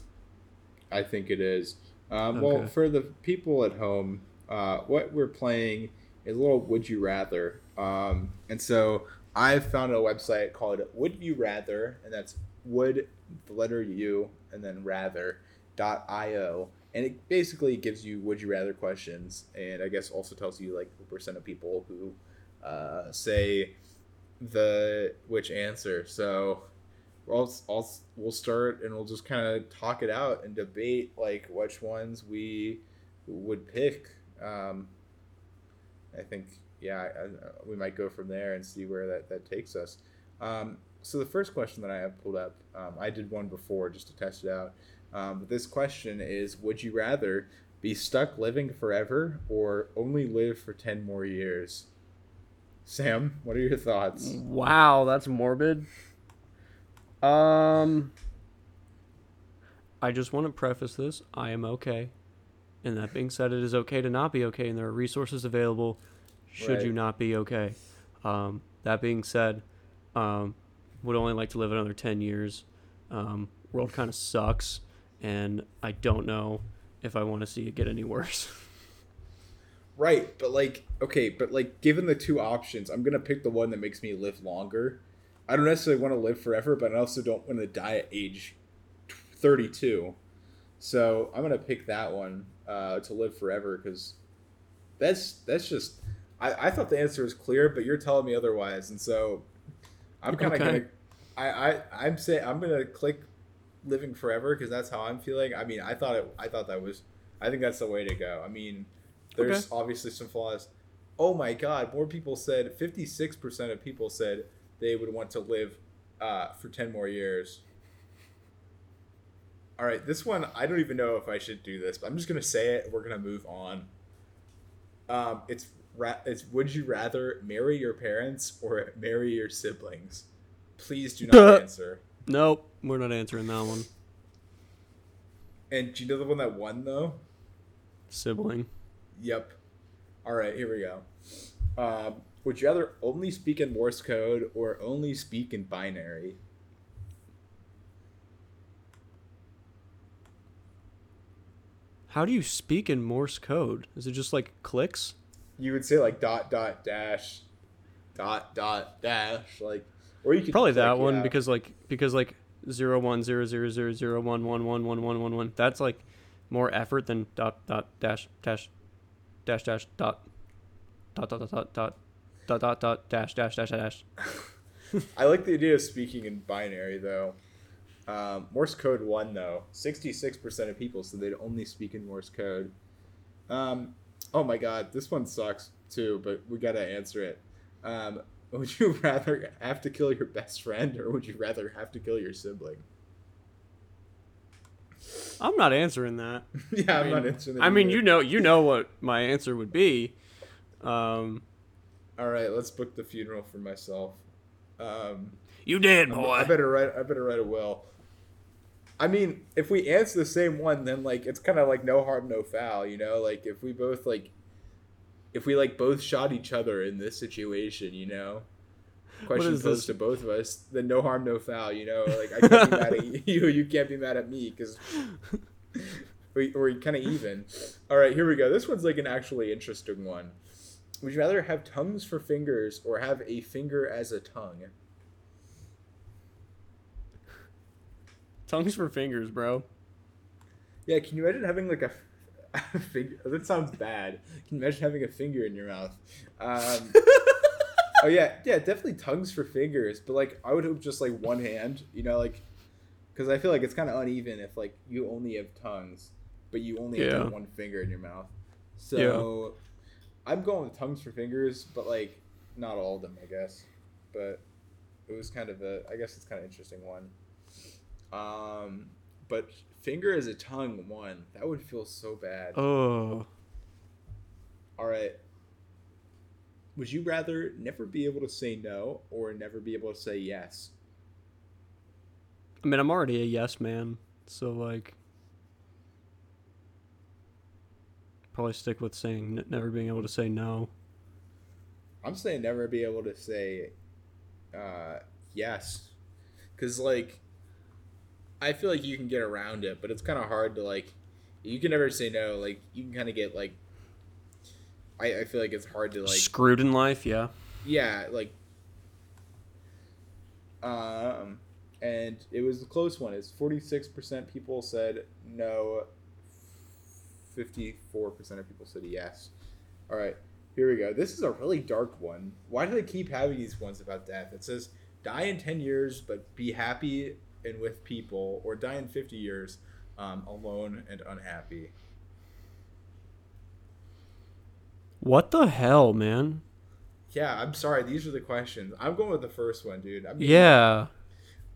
I think it is. Um, Well, for the people at home, uh, what we're playing is a little Would You Rather. Um, and so I found a website called Would You Rather, and that's would, the letter U, and then rather dot io. And it basically gives you Would You Rather questions, and I guess also tells you like the percent of people who uh, say the which answer. So I'll, I'll we'll start and we'll just kind of talk it out and debate like which ones we would pick. Um, I think yeah, I, I, we might go from there and see where that that takes us. Um, so the first question that I have pulled up, um, I did one before just to test it out. Um, but this question is: Would you rather be stuck living forever or only live for ten more years? Sam, what are your thoughts? Wow, that's morbid. Um, I just want to preface this: I am okay, and that being said, it is okay to not be okay, and there are resources available. Should you not be okay? Um, that being said, um, would only like to live another ten years. Um, world kind of sucks, and I don't know if I want to see it get any worse. Right, but like, okay, but like, given the two options, I'm gonna pick the one that makes me live longer. I don't necessarily want to live forever, but I also don't want to die at age 32. So I'm gonna pick that one uh, to live forever because that's that's just. I, I thought the answer was clear, but you're telling me otherwise, and so I'm kind of Okay. gonna. I, I I'm saying I'm gonna click living forever because that's how I'm feeling. I mean, I thought it. I thought that was. I think that's the way to go. I mean, there's obviously some flaws. Oh my God! More people said 56 percent of people said they would want to live uh, for 10 more years. All right, this one I don't even know if I should do this, but I'm just gonna say it. We're gonna move on. Um, it's ra- it's would you rather marry your parents or marry your siblings? Please do not answer. Nope, we're not answering that one. And do you know the one that won though? Sibling. Yep. All right, here we go. Um, would you rather only speak in Morse code or only speak in binary? How do you speak in Morse code? Is it just like clicks? You would say like dot dot dash, dot dot dash, like, or you could Probably that one yeah. because like because like zero one zero zero zero zero one one one one one one one. That's like more effort than dot dot dash dash dash dash dot dot dot dot dot dot dot dot dot dash dash dash dash. I like the idea of speaking in binary though. Um, Morse code one though. Sixty-six percent of people said they'd only speak in Morse code. Um, oh my god, this one sucks too, but we gotta answer it. Um, would you rather have to kill your best friend, or would you rather have to kill your sibling? I'm not answering that. yeah, I I'm not answering. That I mean, you know, you know what my answer would be. Um, All right, let's book the funeral for myself. Um, You did, boy. I better write. I better write a will. I mean, if we answer the same one, then like it's kind of like no harm, no foul. You know, like if we both like, if we like both shot each other in this situation, you know, question posed this? to both of us, then no harm, no foul. You know, like I can't be mad at you, you can't be mad at me because we, we're kind of even. All right, here we go. This one's like an actually interesting one. Would you rather have tongues for fingers or have a finger as a tongue? Tongues for fingers, bro. Yeah, can you imagine having like a finger? That sounds bad. Can you imagine having a finger in your mouth? Um, oh yeah, yeah, definitely tongues for fingers. But like, I would hope just like one hand. You know, like, because I feel like it's kind of uneven if like you only have tongues, but you only have Yeah. like, one finger in your mouth. So, I'm going with tongues for fingers, but like not all of them, I guess. But it was kind of a, I guess it's kind of interesting one. Um, but finger as a tongue one that would feel so bad. Oh. All right. Would you rather never be able to say no or never be able to say yes? I mean, I'm already a yes man, so like, probably stick with saying n- never being able to say no. I'm saying never be able to say uh, yes, because like I feel like you can get around it, but it's kind of hard to like. You can never say no. Like you can kind of get like. I, I feel like it's hard to like Screwed in life, yeah. yeah like um and it was a close one it's 46% people said no 54% of people said yes all right here we go this is a really dark one why do they keep having these ones about death it says die in 10 years but be happy and with people or die in 50 years um, alone and unhappy What the hell, man? yeah i'm sorry these are the questions i'm going with the first one dude i mean Yeah.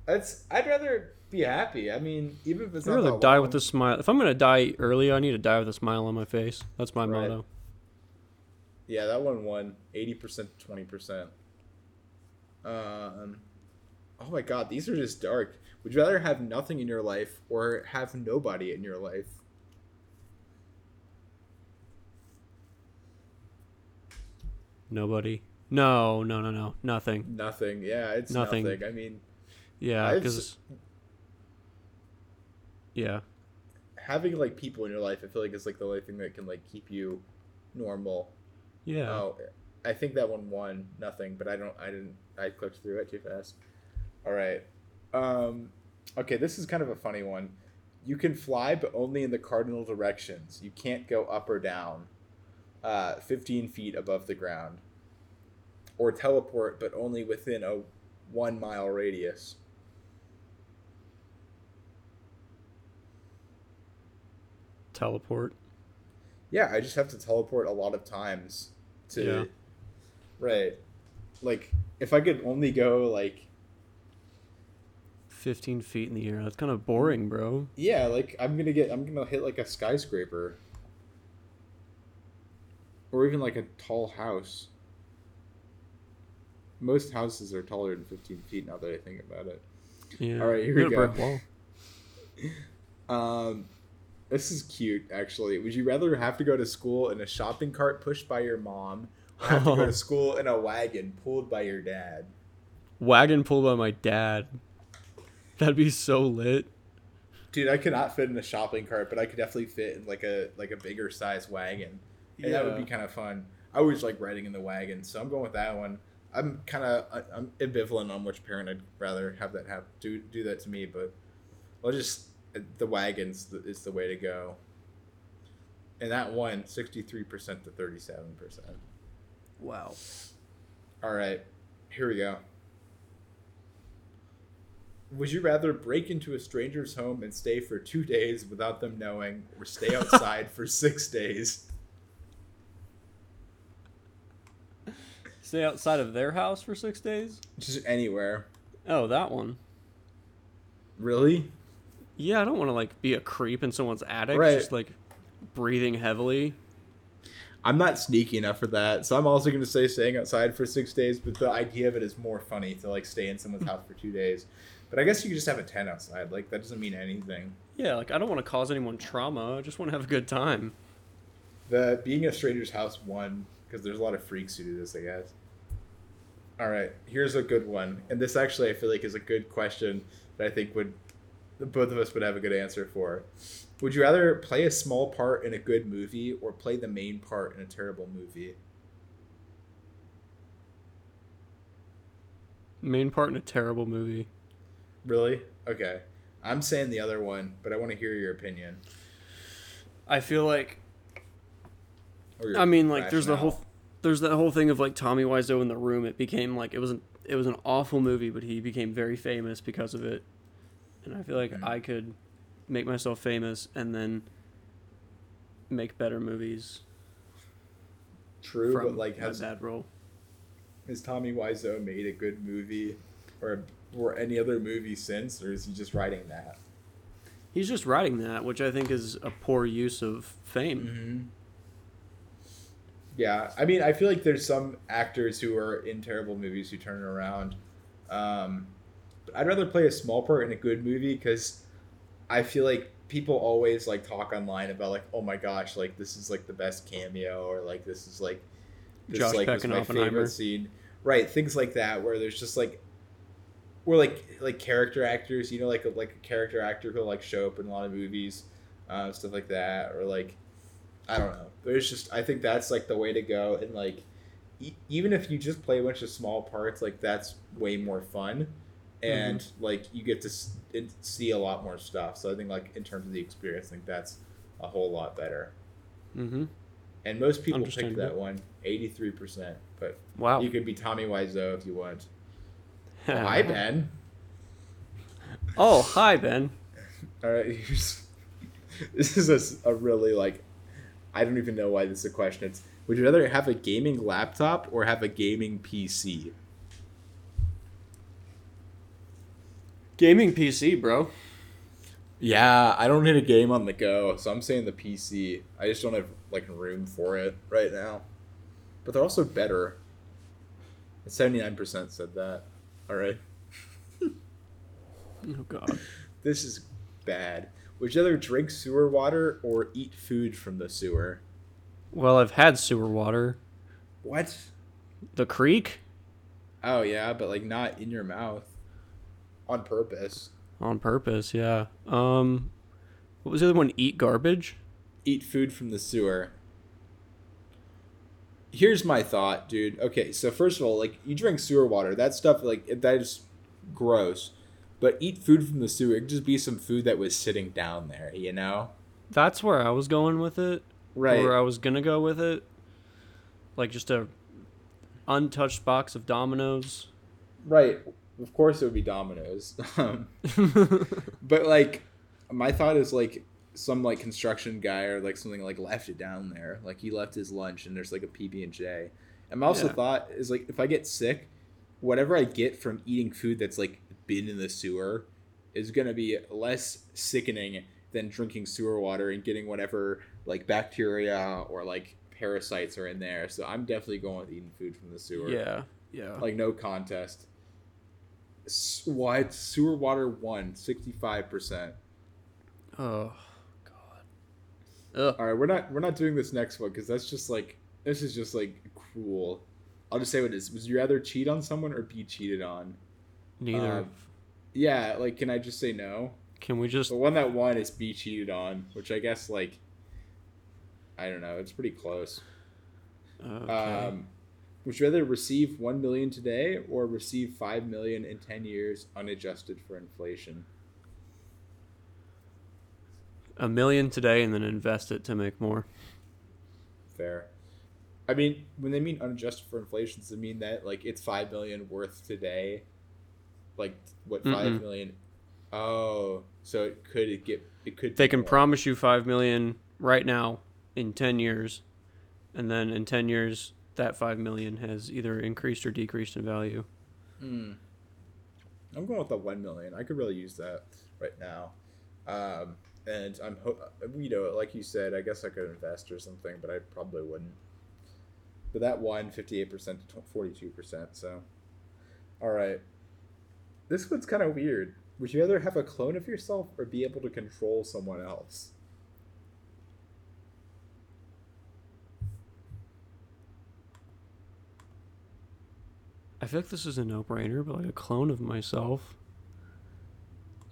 That's. I'd rather be happy. I mean, even if it's I'd not rather die long. with a smile. If I'm gonna die early, I need to die with a smile on my face. That's my Right. motto. Yeah, that one won eighty percent to twenty percent. Um. Oh my god, these are just dark. Would you rather have nothing in your life or have nobody in your life? Nobody. No, no, no, no. Nothing. Nothing. Yeah, it's Nothing. nothing. I mean, Yeah, because. Yeah. having like people in your life, I feel like is like the only thing that can like keep you normal. Yeah. Oh, I think that one won nothing, but I don't. I didn't. I clicked through it too fast. All right. Um, okay, this is kind of a funny one. You can fly, but only in the cardinal directions. You can't go up or down, uh, fifteen feet above the ground, or teleport, but only within a one mile radius. Teleport. Yeah, I just have to teleport a lot of times to. Yeah. Right. Like if I could only go like 15 feet in the air. That's kind of boring, bro. Yeah, like I'm gonna get, I'm gonna hit like a skyscraper, or even like a tall house. Most houses are taller than 15 feet now that I think about it. Yeah. All right, here we go. wall. Um, this is cute actually. Would you rather have to go to school in a shopping cart pushed by your mom, or have to go to school in a wagon pulled by your dad? Wagon pulled by my dad. That'd be so lit. Dude, I could not fit in a shopping cart, but I could definitely fit in like a like a bigger size wagon. And that would be kind of fun. I always like riding in the wagon, so I'm going with that one. I'm kind of I'm ambivalent on which parent I'd rather have that have do do that to me, but I'll just uh, the wagons is the way to go. And that one, 63% to 37%. Wow. All right, here we go. Would you rather break into a stranger's home and stay for two days without them knowing, or stay outside for six days? Stay outside of their house for six days? Just anywhere. Oh, that one. Really? Yeah, I don't want to like be a creep in someone's attic, Right. just like breathing heavily. I'm not sneaky enough for that, so I'm also going to say staying outside for six days. But the idea of it is more funny to like stay in someone's house for two days. But I guess you could just have a tent outside. Like that doesn't mean anything. Yeah, like I don't want to cause anyone trauma. I just want to have a good time. The being a stranger's house one because there's a lot of freaks who do this. I guess. All right, here's a good one, and this actually I feel like is a good question that I think would both of us would have a good answer for. Would you rather play a small part in a good movie or play the main part in a terrible movie? Main part in a terrible movie. Really? Okay. I'm saying the other one, but I want to hear your opinion. I feel like I mean, like, there's the whole, there's that whole thing of like Tommy Wiseau in the room. It became like it was an it was an awful movie, but he became very famous because of it. And I feel like Mhm. I could make myself famous and then make better movies True, from but like has bad role. has Tommy Wiseau made a good movie or or any other movie since, or is he just writing that? He's just writing that, which I think is a poor use of fame. Mm-hmm. Yeah, I mean, I feel like there's some actors who are in terrible movies who turn it around. Um, but I'd rather play a small part in a good movie because I feel like people always like talk online about like, oh my gosh, like this is like the best cameo, or like this is like this Josh like Peck was my favorite scene, right? Things like that where there's just like. Or like like character actors, you know, like a, like a character actor who'll like show up in a lot of movies, uh, stuff like that, or like I don't know. There's just I think that's like the way to go, and like e- even if you just play a bunch of small parts, like that's way more fun, and like you get to see a lot more stuff. So I think like in terms of the experience, I think that's a whole lot better. Mm-hmm. And most people picked that one, eighty three percent. But Wow. you could be Tommy Wiseau if you want. Oh, hi Ben. Oh, hi Ben. All right, here's, this is a really like, I don't even know why this is a question. It's would you rather have a gaming laptop or have a gaming PC? Gaming PC, bro. Yeah, I don't need a game on the go, so I'm saying the PC. I just don't have like room for it right now. But they're also better. Seventy nine percent said that. All right, Oh god. this is bad. Would you rather drink sewer water or eat food from the sewer? Well, I've had sewer water. What? The creek Oh yeah, but like not in your mouth, on purpose. on purpose, yeah. Um what was the other one? Eat garbage? Eat food from the sewer. Here's my thought, dude. Okay, so first of all, like you drink sewer water, that stuff like that is gross. But eat food from the sewer, it could just be some food that was sitting down there, you know? That's where I was going with it. Right. Where I was gonna go with it. Like just a untouched box of Domino's. Right. Of course it would be Domino's. Um, but like my thought is like some like construction guy or like something like left it down there like he left his lunch and there's like a pb&j and my also Yeah. thought is like if i get sick whatever i get from eating food that's like been in the sewer is going to be less sickening than drinking sewer water and getting whatever like bacteria or like parasites are in there so i'm definitely going with eating food from the sewer yeah. Yeah. like no contest. What sewer water won sixty five percent. oh god. Ugh. All right, we're not we're not doing this next one because that's just like this is just like cruel. I'll just say what it is. Would you rather cheat on someone or be cheated on? Neither. Um, Yeah, like can I just say no? Can we just The one that won is be cheated on, which I guess like I don't know. It's pretty close. okay. Um, would you rather receive one million today or receive five million in ten years unadjusted for inflation? a million today and then invest it to make more. Fair. I mean, when they mean unadjusted for inflation, does it mean that like it's five million worth today? Like what five Mm-mm. million? Oh, so it could it get it could. They can more. promise you 5 million right now in 10 years and then in 10 years that 5 million has either increased or decreased in value. Hmm. I'm going with the one million. I could really use that right now. Um, and I'm ho- you know like you said, I guess I could invest or something, but I probably wouldn't. but that won 58% to 42%. So, all right. This one's kind of weird. Would you rather have a clone of yourself or be able to control someone else? I feel like this is a no-brainer, but like a clone of myself.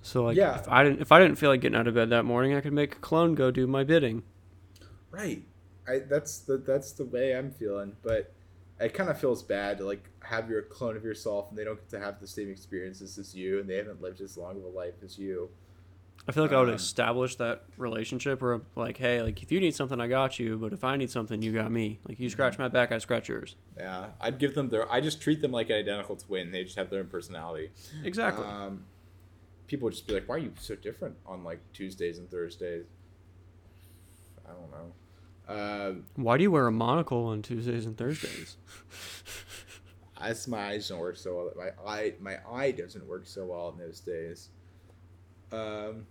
So like, Yeah. if I didn't if I didn't feel like getting out of bed that morning, I could make a clone go do my bidding. Right. I that's the that's the way I'm feeling, but it kind of feels bad to like have your clone of yourself and they don't get to have the same experiences as you and they haven't lived as long of a life as you. I feel like I would Um, establish that relationship where like, hey, like if you need something, I got you, but if I need something, you got me. Like you scratch my back, I scratch yours. Yeah, I'd give them their. I just treat them like an identical twin. They just have their own personality. Exactly. Um, people would just be like, "Why are you so different on like Tuesdays and Thursdays?" I don't know. Um, Why do you wear a monocle on Tuesdays and Thursdays? as my eyes don't work so well. My eye, my eye doesn't work so well in those days. Um,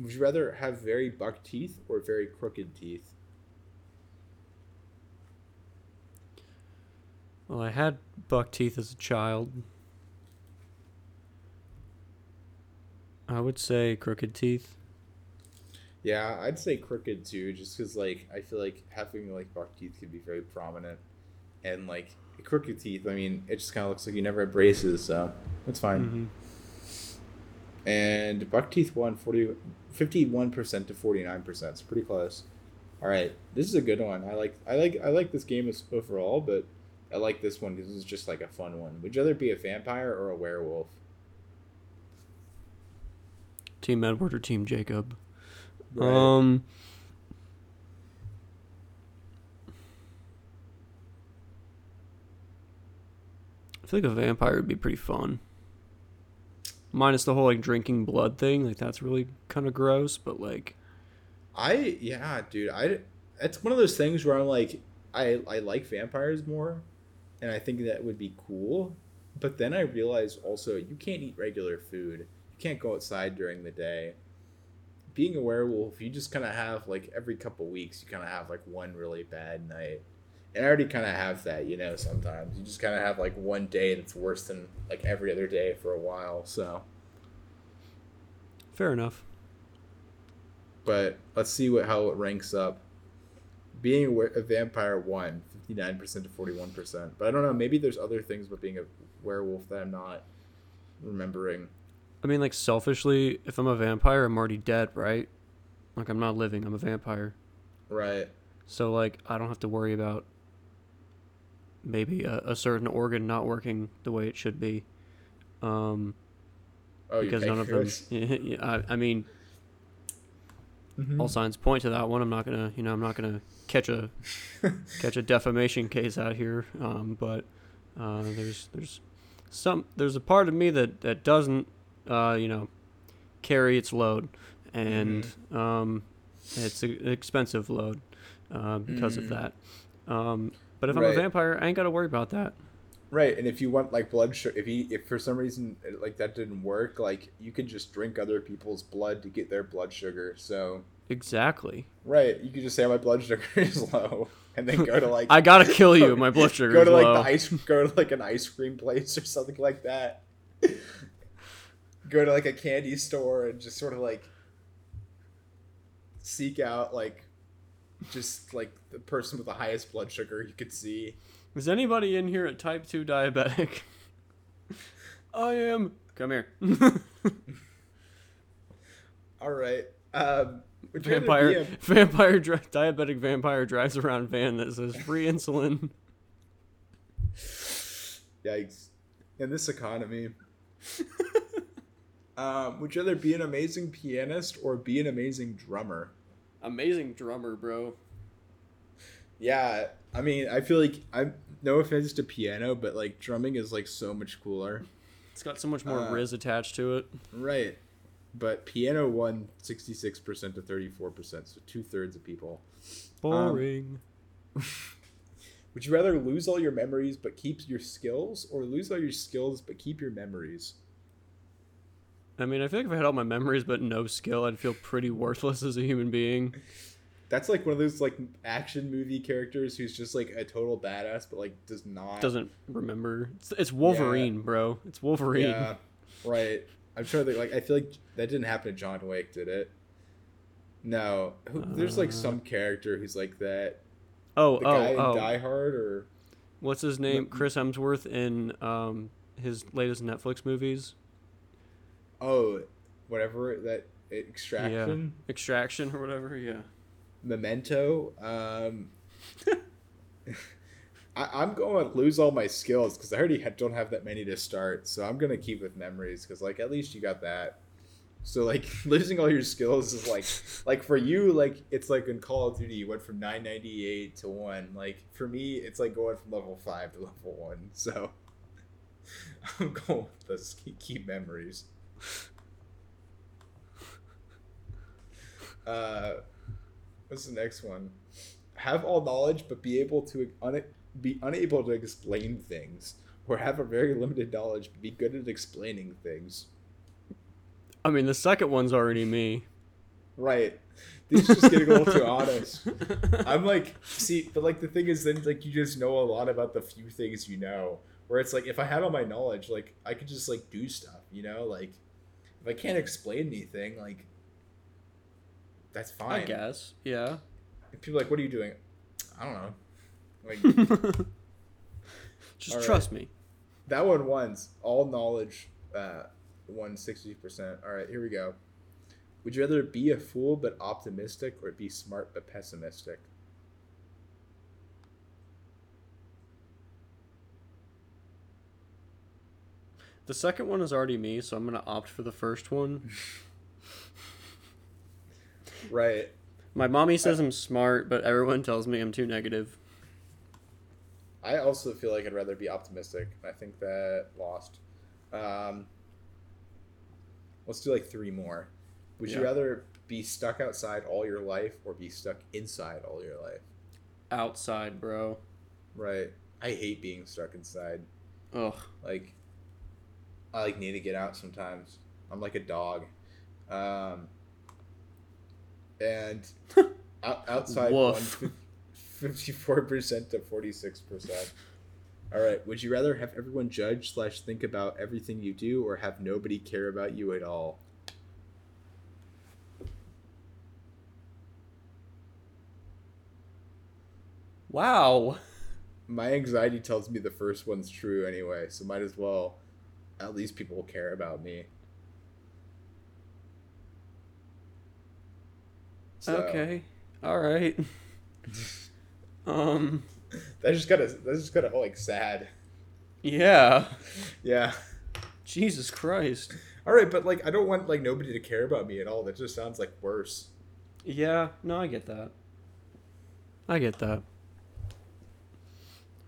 would you rather have very buck teeth or very crooked teeth? Well, I had buck teeth as a child. I would say crooked teeth. Yeah, I'd say crooked too, just because like I feel like having like buck teeth could be very prominent, and like crooked teeth. I mean, it just kind of looks like you never had braces, so that's fine. hmm And buck teeth won 51 percent to forty nine percent. It's pretty close. All right, this is a good one. I like I like I like this game as overall, but I like this one because it's just like a fun one. Would you rather be a vampire or a werewolf? Team Edward or Team Jacob? Right. Um. I feel like a vampire would be pretty fun. Minus the whole like drinking blood thing, like that's really kind of gross. But like, I yeah, dude. I it's one of those things where I'm like, I I like vampires more, and I think that would be cool. But then I realize also you can't eat regular food. You can't go outside during the day. Being a werewolf, you just kind of have like every couple weeks, you kind of have like one really bad night. And I already kind of have that, you know. Sometimes you just kind of have like one day that's worse than like every other day for a while. So, fair enough. but let's see what how it ranks up. Being a, vampire won fifty nine percent to forty one percent, but I don't know. Maybe there's other things about being a werewolf that I'm not remembering. I mean, like selfishly, if I'm a vampire, I'm already dead, right? Like I'm not living. I'm a vampire. Right. So like I don't have to worry about maybe a, a certain organ not working the way it should be. Um, Oh, because none of them. I, I mean, Mhm. all signs point to that one. I'm not gonna, you know, I'm not gonna catch a catch a defamation case out here. Um, but uh, there's there's some there's a part of me that that doesn't, uh, you know, carry its load, and um, it's an expensive load uh, because of Mm. that. Um, but if I'm a vampire, I ain't got to worry about that. Right, and if you want like blood sugar, if he if for some reason like that didn't work, like you could just drink other people's blood to get their blood sugar. So Exactly. right, you could just say my blood sugar is low, and then go to like I gotta kill you. My blood sugar go to like low. the ice go to like an ice cream place or something like that. go to like a candy store and just sort of like seek out like just like the person with the highest blood sugar you could see. Is anybody in here a type 2 diabetic? I am. Come here. All right. Um, would you rather be vampire a- vampire dri- diabetic vampire drives around van that says free insulin. Yikes. In this economy. um, would you rather be an amazing pianist or be an amazing drummer? Amazing drummer, bro. Yeah, I mean, I feel like I'm no offense to piano, but like drumming is like so much cooler. It's got so much more Uh, riz attached to it. Right. But piano won 66% to 34%, so two thirds of people. Boring. Would you rather lose all your memories but keep your skills, or lose all your skills but keep your memories? I mean, I feel like if I had all my memories but no skill, I'd feel pretty worthless as a human being. That's like one of those like action movie characters who's just like a total badass, but like does not Doesn't remember. It's, it's Wolverine, bro. It's Wolverine. Yeah, right. I'm sure that like I feel like that didn't happen to John Wick, did it? No. Who, there's like Uh. some character who's like that. Oh, The guy oh, oh. in Die Hard, or What's his name? Chris Hemsworth in um his latest Netflix movies, oh, whatever that Extraction, Extraction or whatever. Yeah. Memento. Um, I, I'm going to lose all my skills because I already ha- don't have that many to start. So I'm gonna keep with memories because like at least you got that. So like losing all your skills is like like for you like it's like in Call of Duty you went from 998 to one. Like for me it's like going from level five to level one. So I'm going with those keep memories. Uh, what's the next one? Have all knowledge, but be able to un- be unable to explain things, or have a very limited knowledge, but be good at explaining things. I mean, the second one's already me. Right. These just getting a little too honest. I'm like, see, but like the thing is, then like you just know a lot about the few things you know. Where it's like, if I had all my knowledge, like I could just like do stuff, you know. Like, if I can't explain anything, like that's fine. I guess. Yeah. And people are like, what are you doing? I don't know. Like Just right. trust me. that one wins. All knowledge uh, won sixty percent. All right, here we go. Would you rather be a fool but optimistic, or be smart but pessimistic? The second one is already me, so I'm gonna opt for the first one. Right. My mommy says I'm smart, but everyone tells me I'm too negative. I also feel like I'd rather be optimistic. I think that lost. Um, let's do like three more. Would you rather be stuck outside all your life or be stuck inside all your life? Outside, bro. Right. I hate being stuck inside. Ugh. Like, I like need to get out sometimes. I'm like a dog. Um, and out, outside Woof. fifty-four percent to forty-six percent. All right. Would you rather have everyone judge slash think about everything you do, or have nobody care about you at all? Wow. My anxiety tells me the first one's true anyway, so might as well. At least people will care about me. So, Okay. All right. um. That's just got of that's just kind of like sad. Yeah. Yeah. Jesus Christ. All right, but like I don't want like nobody to care about me at all. That just sounds like worse. Yeah. No, I get that. I get that.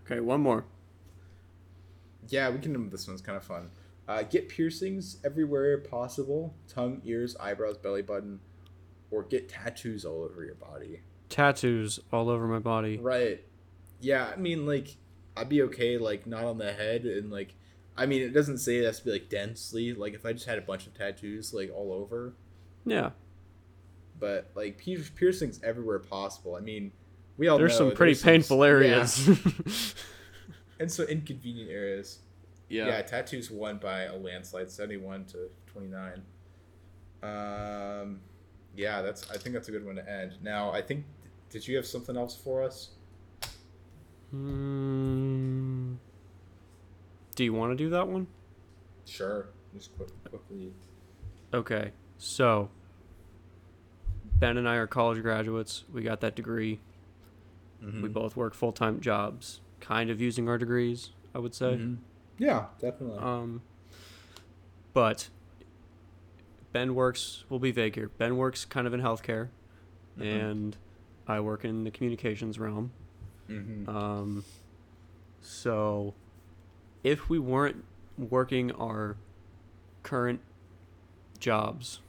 Okay, one more. Yeah, we can. This one's kind of fun. Uh, get piercings everywhere possible: tongue, ears, eyebrows, belly button, or get tattoos all over your body. Tattoos all over my body. Right. Yeah, I mean, like, I'd be okay, like, not on the head, and like, I mean, it doesn't say it has to be like densely. Like, if I just had a bunch of tattoos, like, all over, Yeah. but like piercings everywhere possible. I mean, we all There's some pretty some- painful yeah, areas. and so inconvenient areas. Yeah. Yeah, tattoos won by a landslide, seventy-one to twenty-nine. Um, yeah, that's. I think that's a good one to end. Now, I think. Did you have something else for us? Hmm. Do you want to do that one? Sure. Just quick, quickly. Okay. So, Ben and I are college graduates. We got that degree. Mm-hmm. We both work full time jobs, kind of using our degrees, I would say. Mhm. Yeah, definitely. Um, but Ben works. We'll be vague here. Ben works kind of in healthcare, Mhm. and I work in the communications realm. mm-hmm. Um, so, if we weren't working our current jobs,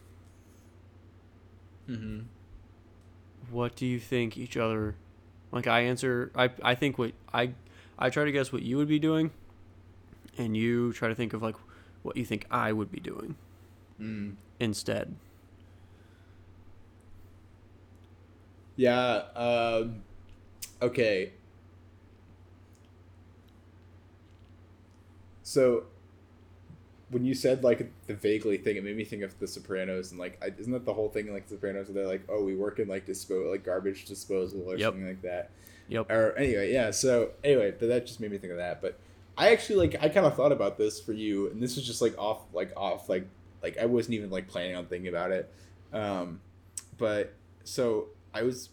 mm-hmm. what do you think each other? Like I answer, I I think what I I try to guess what you would be doing, and you try to think of like what you think I would be doing Mm. instead. Yeah. Um, okay. So, when you said like the vaguely thing, it made me think of The Sopranos and like, I, isn't that the whole thing like The Sopranos where they're like, oh, we work in like dispo like garbage disposal or Yep. something like that. Yep. Or anyway, yeah. So anyway, but that just made me think of that. But I actually like I kind of thought about this for you, and this was just like off, like off, like like I wasn't even like planning on thinking about it. Um, but so I was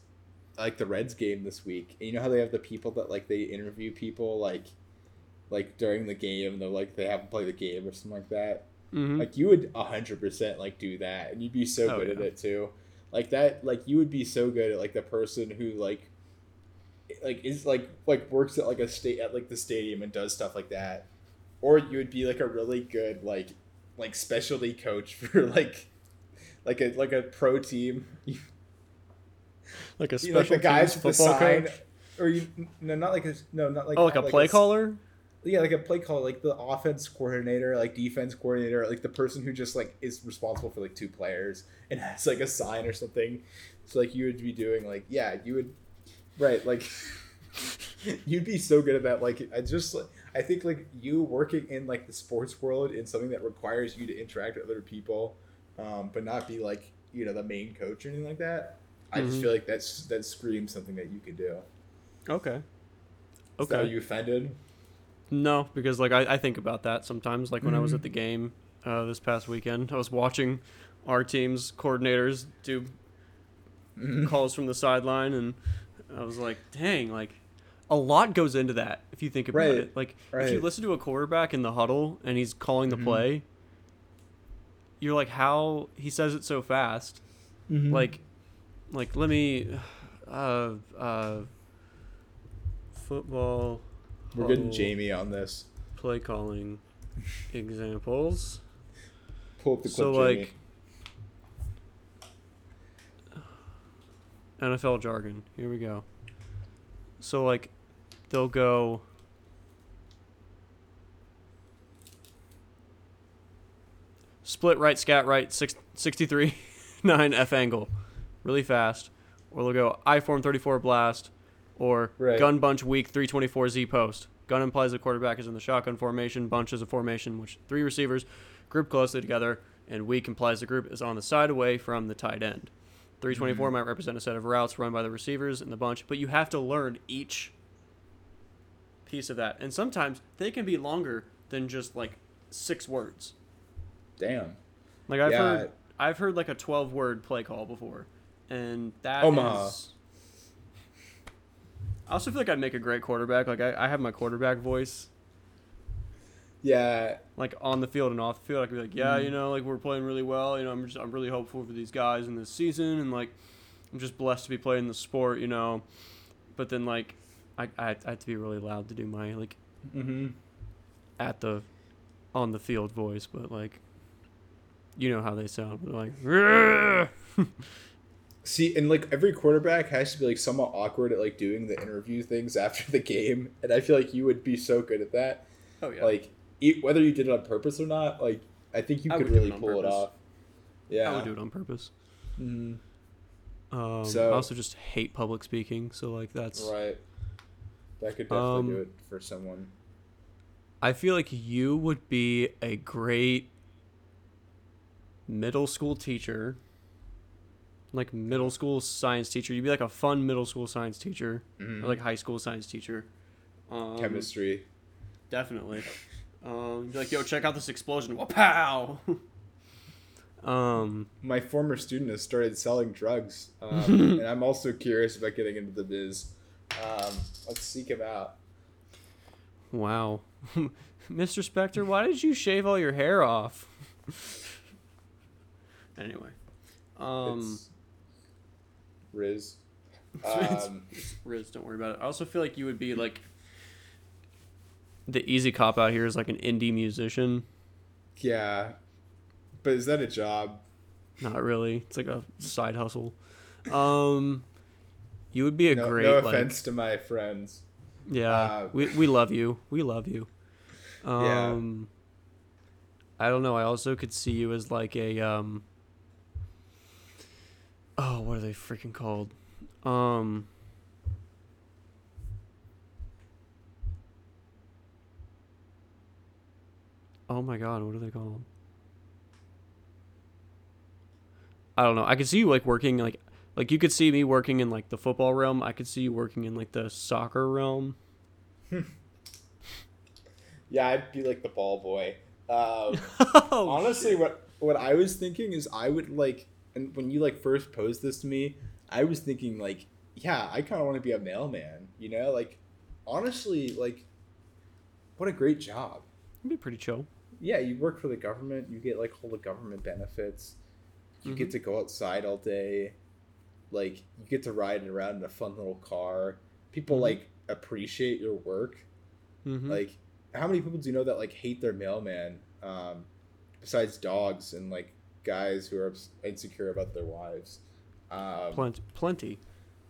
like the Reds game this week. And you know how they have the people that like they interview people like like during the game, and they're like they haven't played the game or something like that. Mm-hmm. Like you would hundred percent like do that, and you'd be so Oh, good at it too. Like that, like you would be so good at like the person who like, like is like like works at like a state at like the stadium and does stuff like that, or you would be like a really good like like specialty coach for like like a like a pro team. like a You know, like special the guys with the football sign, coach. or you no not like a no not like oh, like a not play s- caller. yeah, like a play caller like the offense coordinator, like defense coordinator, like the person who just like is responsible for like two players and has like a sign or something. So like you would be doing like yeah, you would right like you'd be so good at that. Like I just like I think like you working in like the sports world in something that requires you to interact with other people, um, but not be like you know the main coach or anything like that. I just Mhm. feel like that's that screams something that you could do. Okay. Okay. Are you offended? No, because like I, I think about that sometimes. Like when I was at the game uh, this past weekend, I was watching our team's coordinators do Mhm. calls from the sideline, and I was like, dang, like a lot goes into that if you think about Right, it. Like if you listen to a quarterback in the huddle and he's calling the Mhm. play, you're like, how he says it so fast. Mhm. Like, like let me, uh, uh, football. We're getting Jamie on this. play calling examples. Pull up the clip, So Jamie. NFL jargon. Here we go. So like they'll go split right scat right six, 63 9 F angle really fast or they'll go I form 34 blast or Right. gun bunch weak 324 Z post. Gun implies the quarterback is in the shotgun formation, bunch is a formation which three receivers group closely together and weak implies the group is on the side away from the tight end. 324 mm-hmm. might represent a set of routes run by the receivers in the bunch, but you have to learn each piece of that. And sometimes they can be longer than just like 6 words. Damn. Like I've Yeah. heard I've heard like a 12 word play call before. And that oh Omaha. is- I also feel like I'd make a great quarterback. Like I, I have my quarterback voice. Yeah. Like on the field and off the field, I could be like, yeah, you know, like we're playing really well. You know, I'm just I'm really hopeful for these guys in this season, and like I'm just blessed to be playing the sport. You know, but then like I I, I have to be really loud to do my like Mm-hmm. at the on the field voice, but like you know how they sound. They're like, See, and like every quarterback has to be like somewhat awkward at like doing the interview things after the game, and I feel like you would be so good at that. oh yeah, Like, whether you did it on purpose or not, like I think you I could really it pull it off. Yeah. I would do it on purpose. Mhm. Um, So- I also just hate public speaking, so like that's Right. That could definitely Um, do it for someone. I feel like you would be a great middle school teacher. Like middle school science teacher. You'd be like a fun middle school science teacher. Mhm. Or like high school science teacher. Um, Chemistry. Definitely. Um, like, yo, check out this explosion. Wow. um, My former student has started selling drugs, um, and I'm also curious about getting into the biz. Um, let's seek him out. wow. Mr. Spectre, why did you shave all your hair off? anyway. Um, it's Riz. Um, Riz, don't worry about it. I also feel like you would be like the easy cop out here is like an indie musician. yeah, but is that a job? Not really. It's like a side hustle. Um, you would be a no, great no like offense to my friends. yeah. Uh, we we love you. We love you. Yeah. Um, I don't know. I also could see you as like a um. Oh, what are they freaking called? Um. Oh my god, what are they called? I don't know. I could see you like working like like you could see me working in like the football realm. I could see you working in like the soccer realm. Yeah, I'd be like the ball boy. Um, Oh, honestly, what what I was thinking is I would like, and when you like first posed this to me, I was thinking like, yeah, I kind of want to be a mailman. You know, like, honestly, like, what a great job. It'd be pretty chill. Yeah, you work for the government. You get like all the government benefits. You get Mhm. to go outside all day. Like you get to ride around in a fun little car. People Mhm. like appreciate your work. Mm-hmm. Like, how many people do you know that like hate their mailman? Um, besides dogs and like guys who are insecure about their wives. Um, plenty, plenty.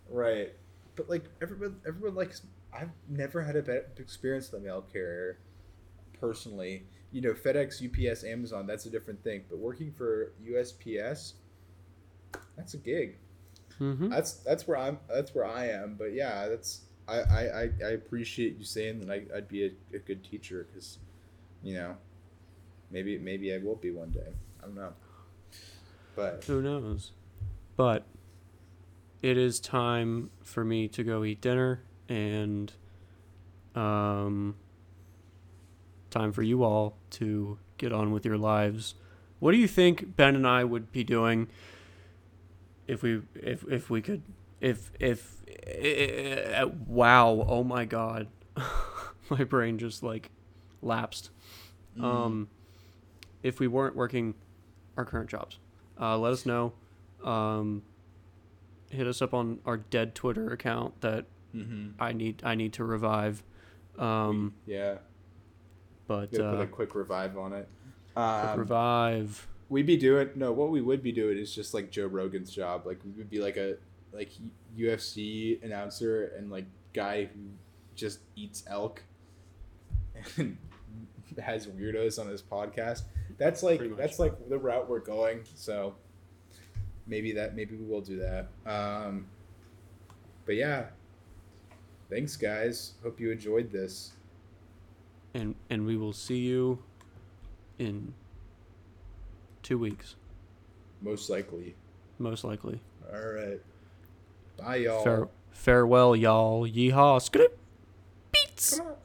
right, but like everyone, everyone likes. I've never had a bad experience with a mail carrier, personally. You know, FedEx, UPS, Amazon. That's a different thing. But working for USPS, that's a gig. Mm-hmm. That's that's where I'm. That's where I am. But yeah, that's I I, I, appreciate you saying that I, I'd be a, a good teacher because, you know, maybe maybe I will be one day. I don't know. But Who knows? But it is time for me to go eat dinner and um time for you all to get on with your lives. What do you think Ben and I would be doing if we if if we could if if uh, wow, oh my god. my brain just like lapsed. mm, Um if we weren't working our current jobs. Uh, let us know. Um, hit us up on our dead Twitter account that mhm. I need I need to revive. Um, yeah, but gotta put uh, a quick revive on it. quick Um, revive. we'd be doing no. What we would be doing is just like Joe Rogan's job. Like we would be like a like UFC announcer and like guy who just eats elk and has weirdos on his podcast. That's like that's like the route we're going. So maybe that maybe we will do that. Um, but yeah, thanks guys. Hope you enjoyed this. And and we will see you in two weeks, Most likely. most likely. All right. Bye y'all. Fare, farewell, y'all. Yeehaw. Skip. Beats. Come on.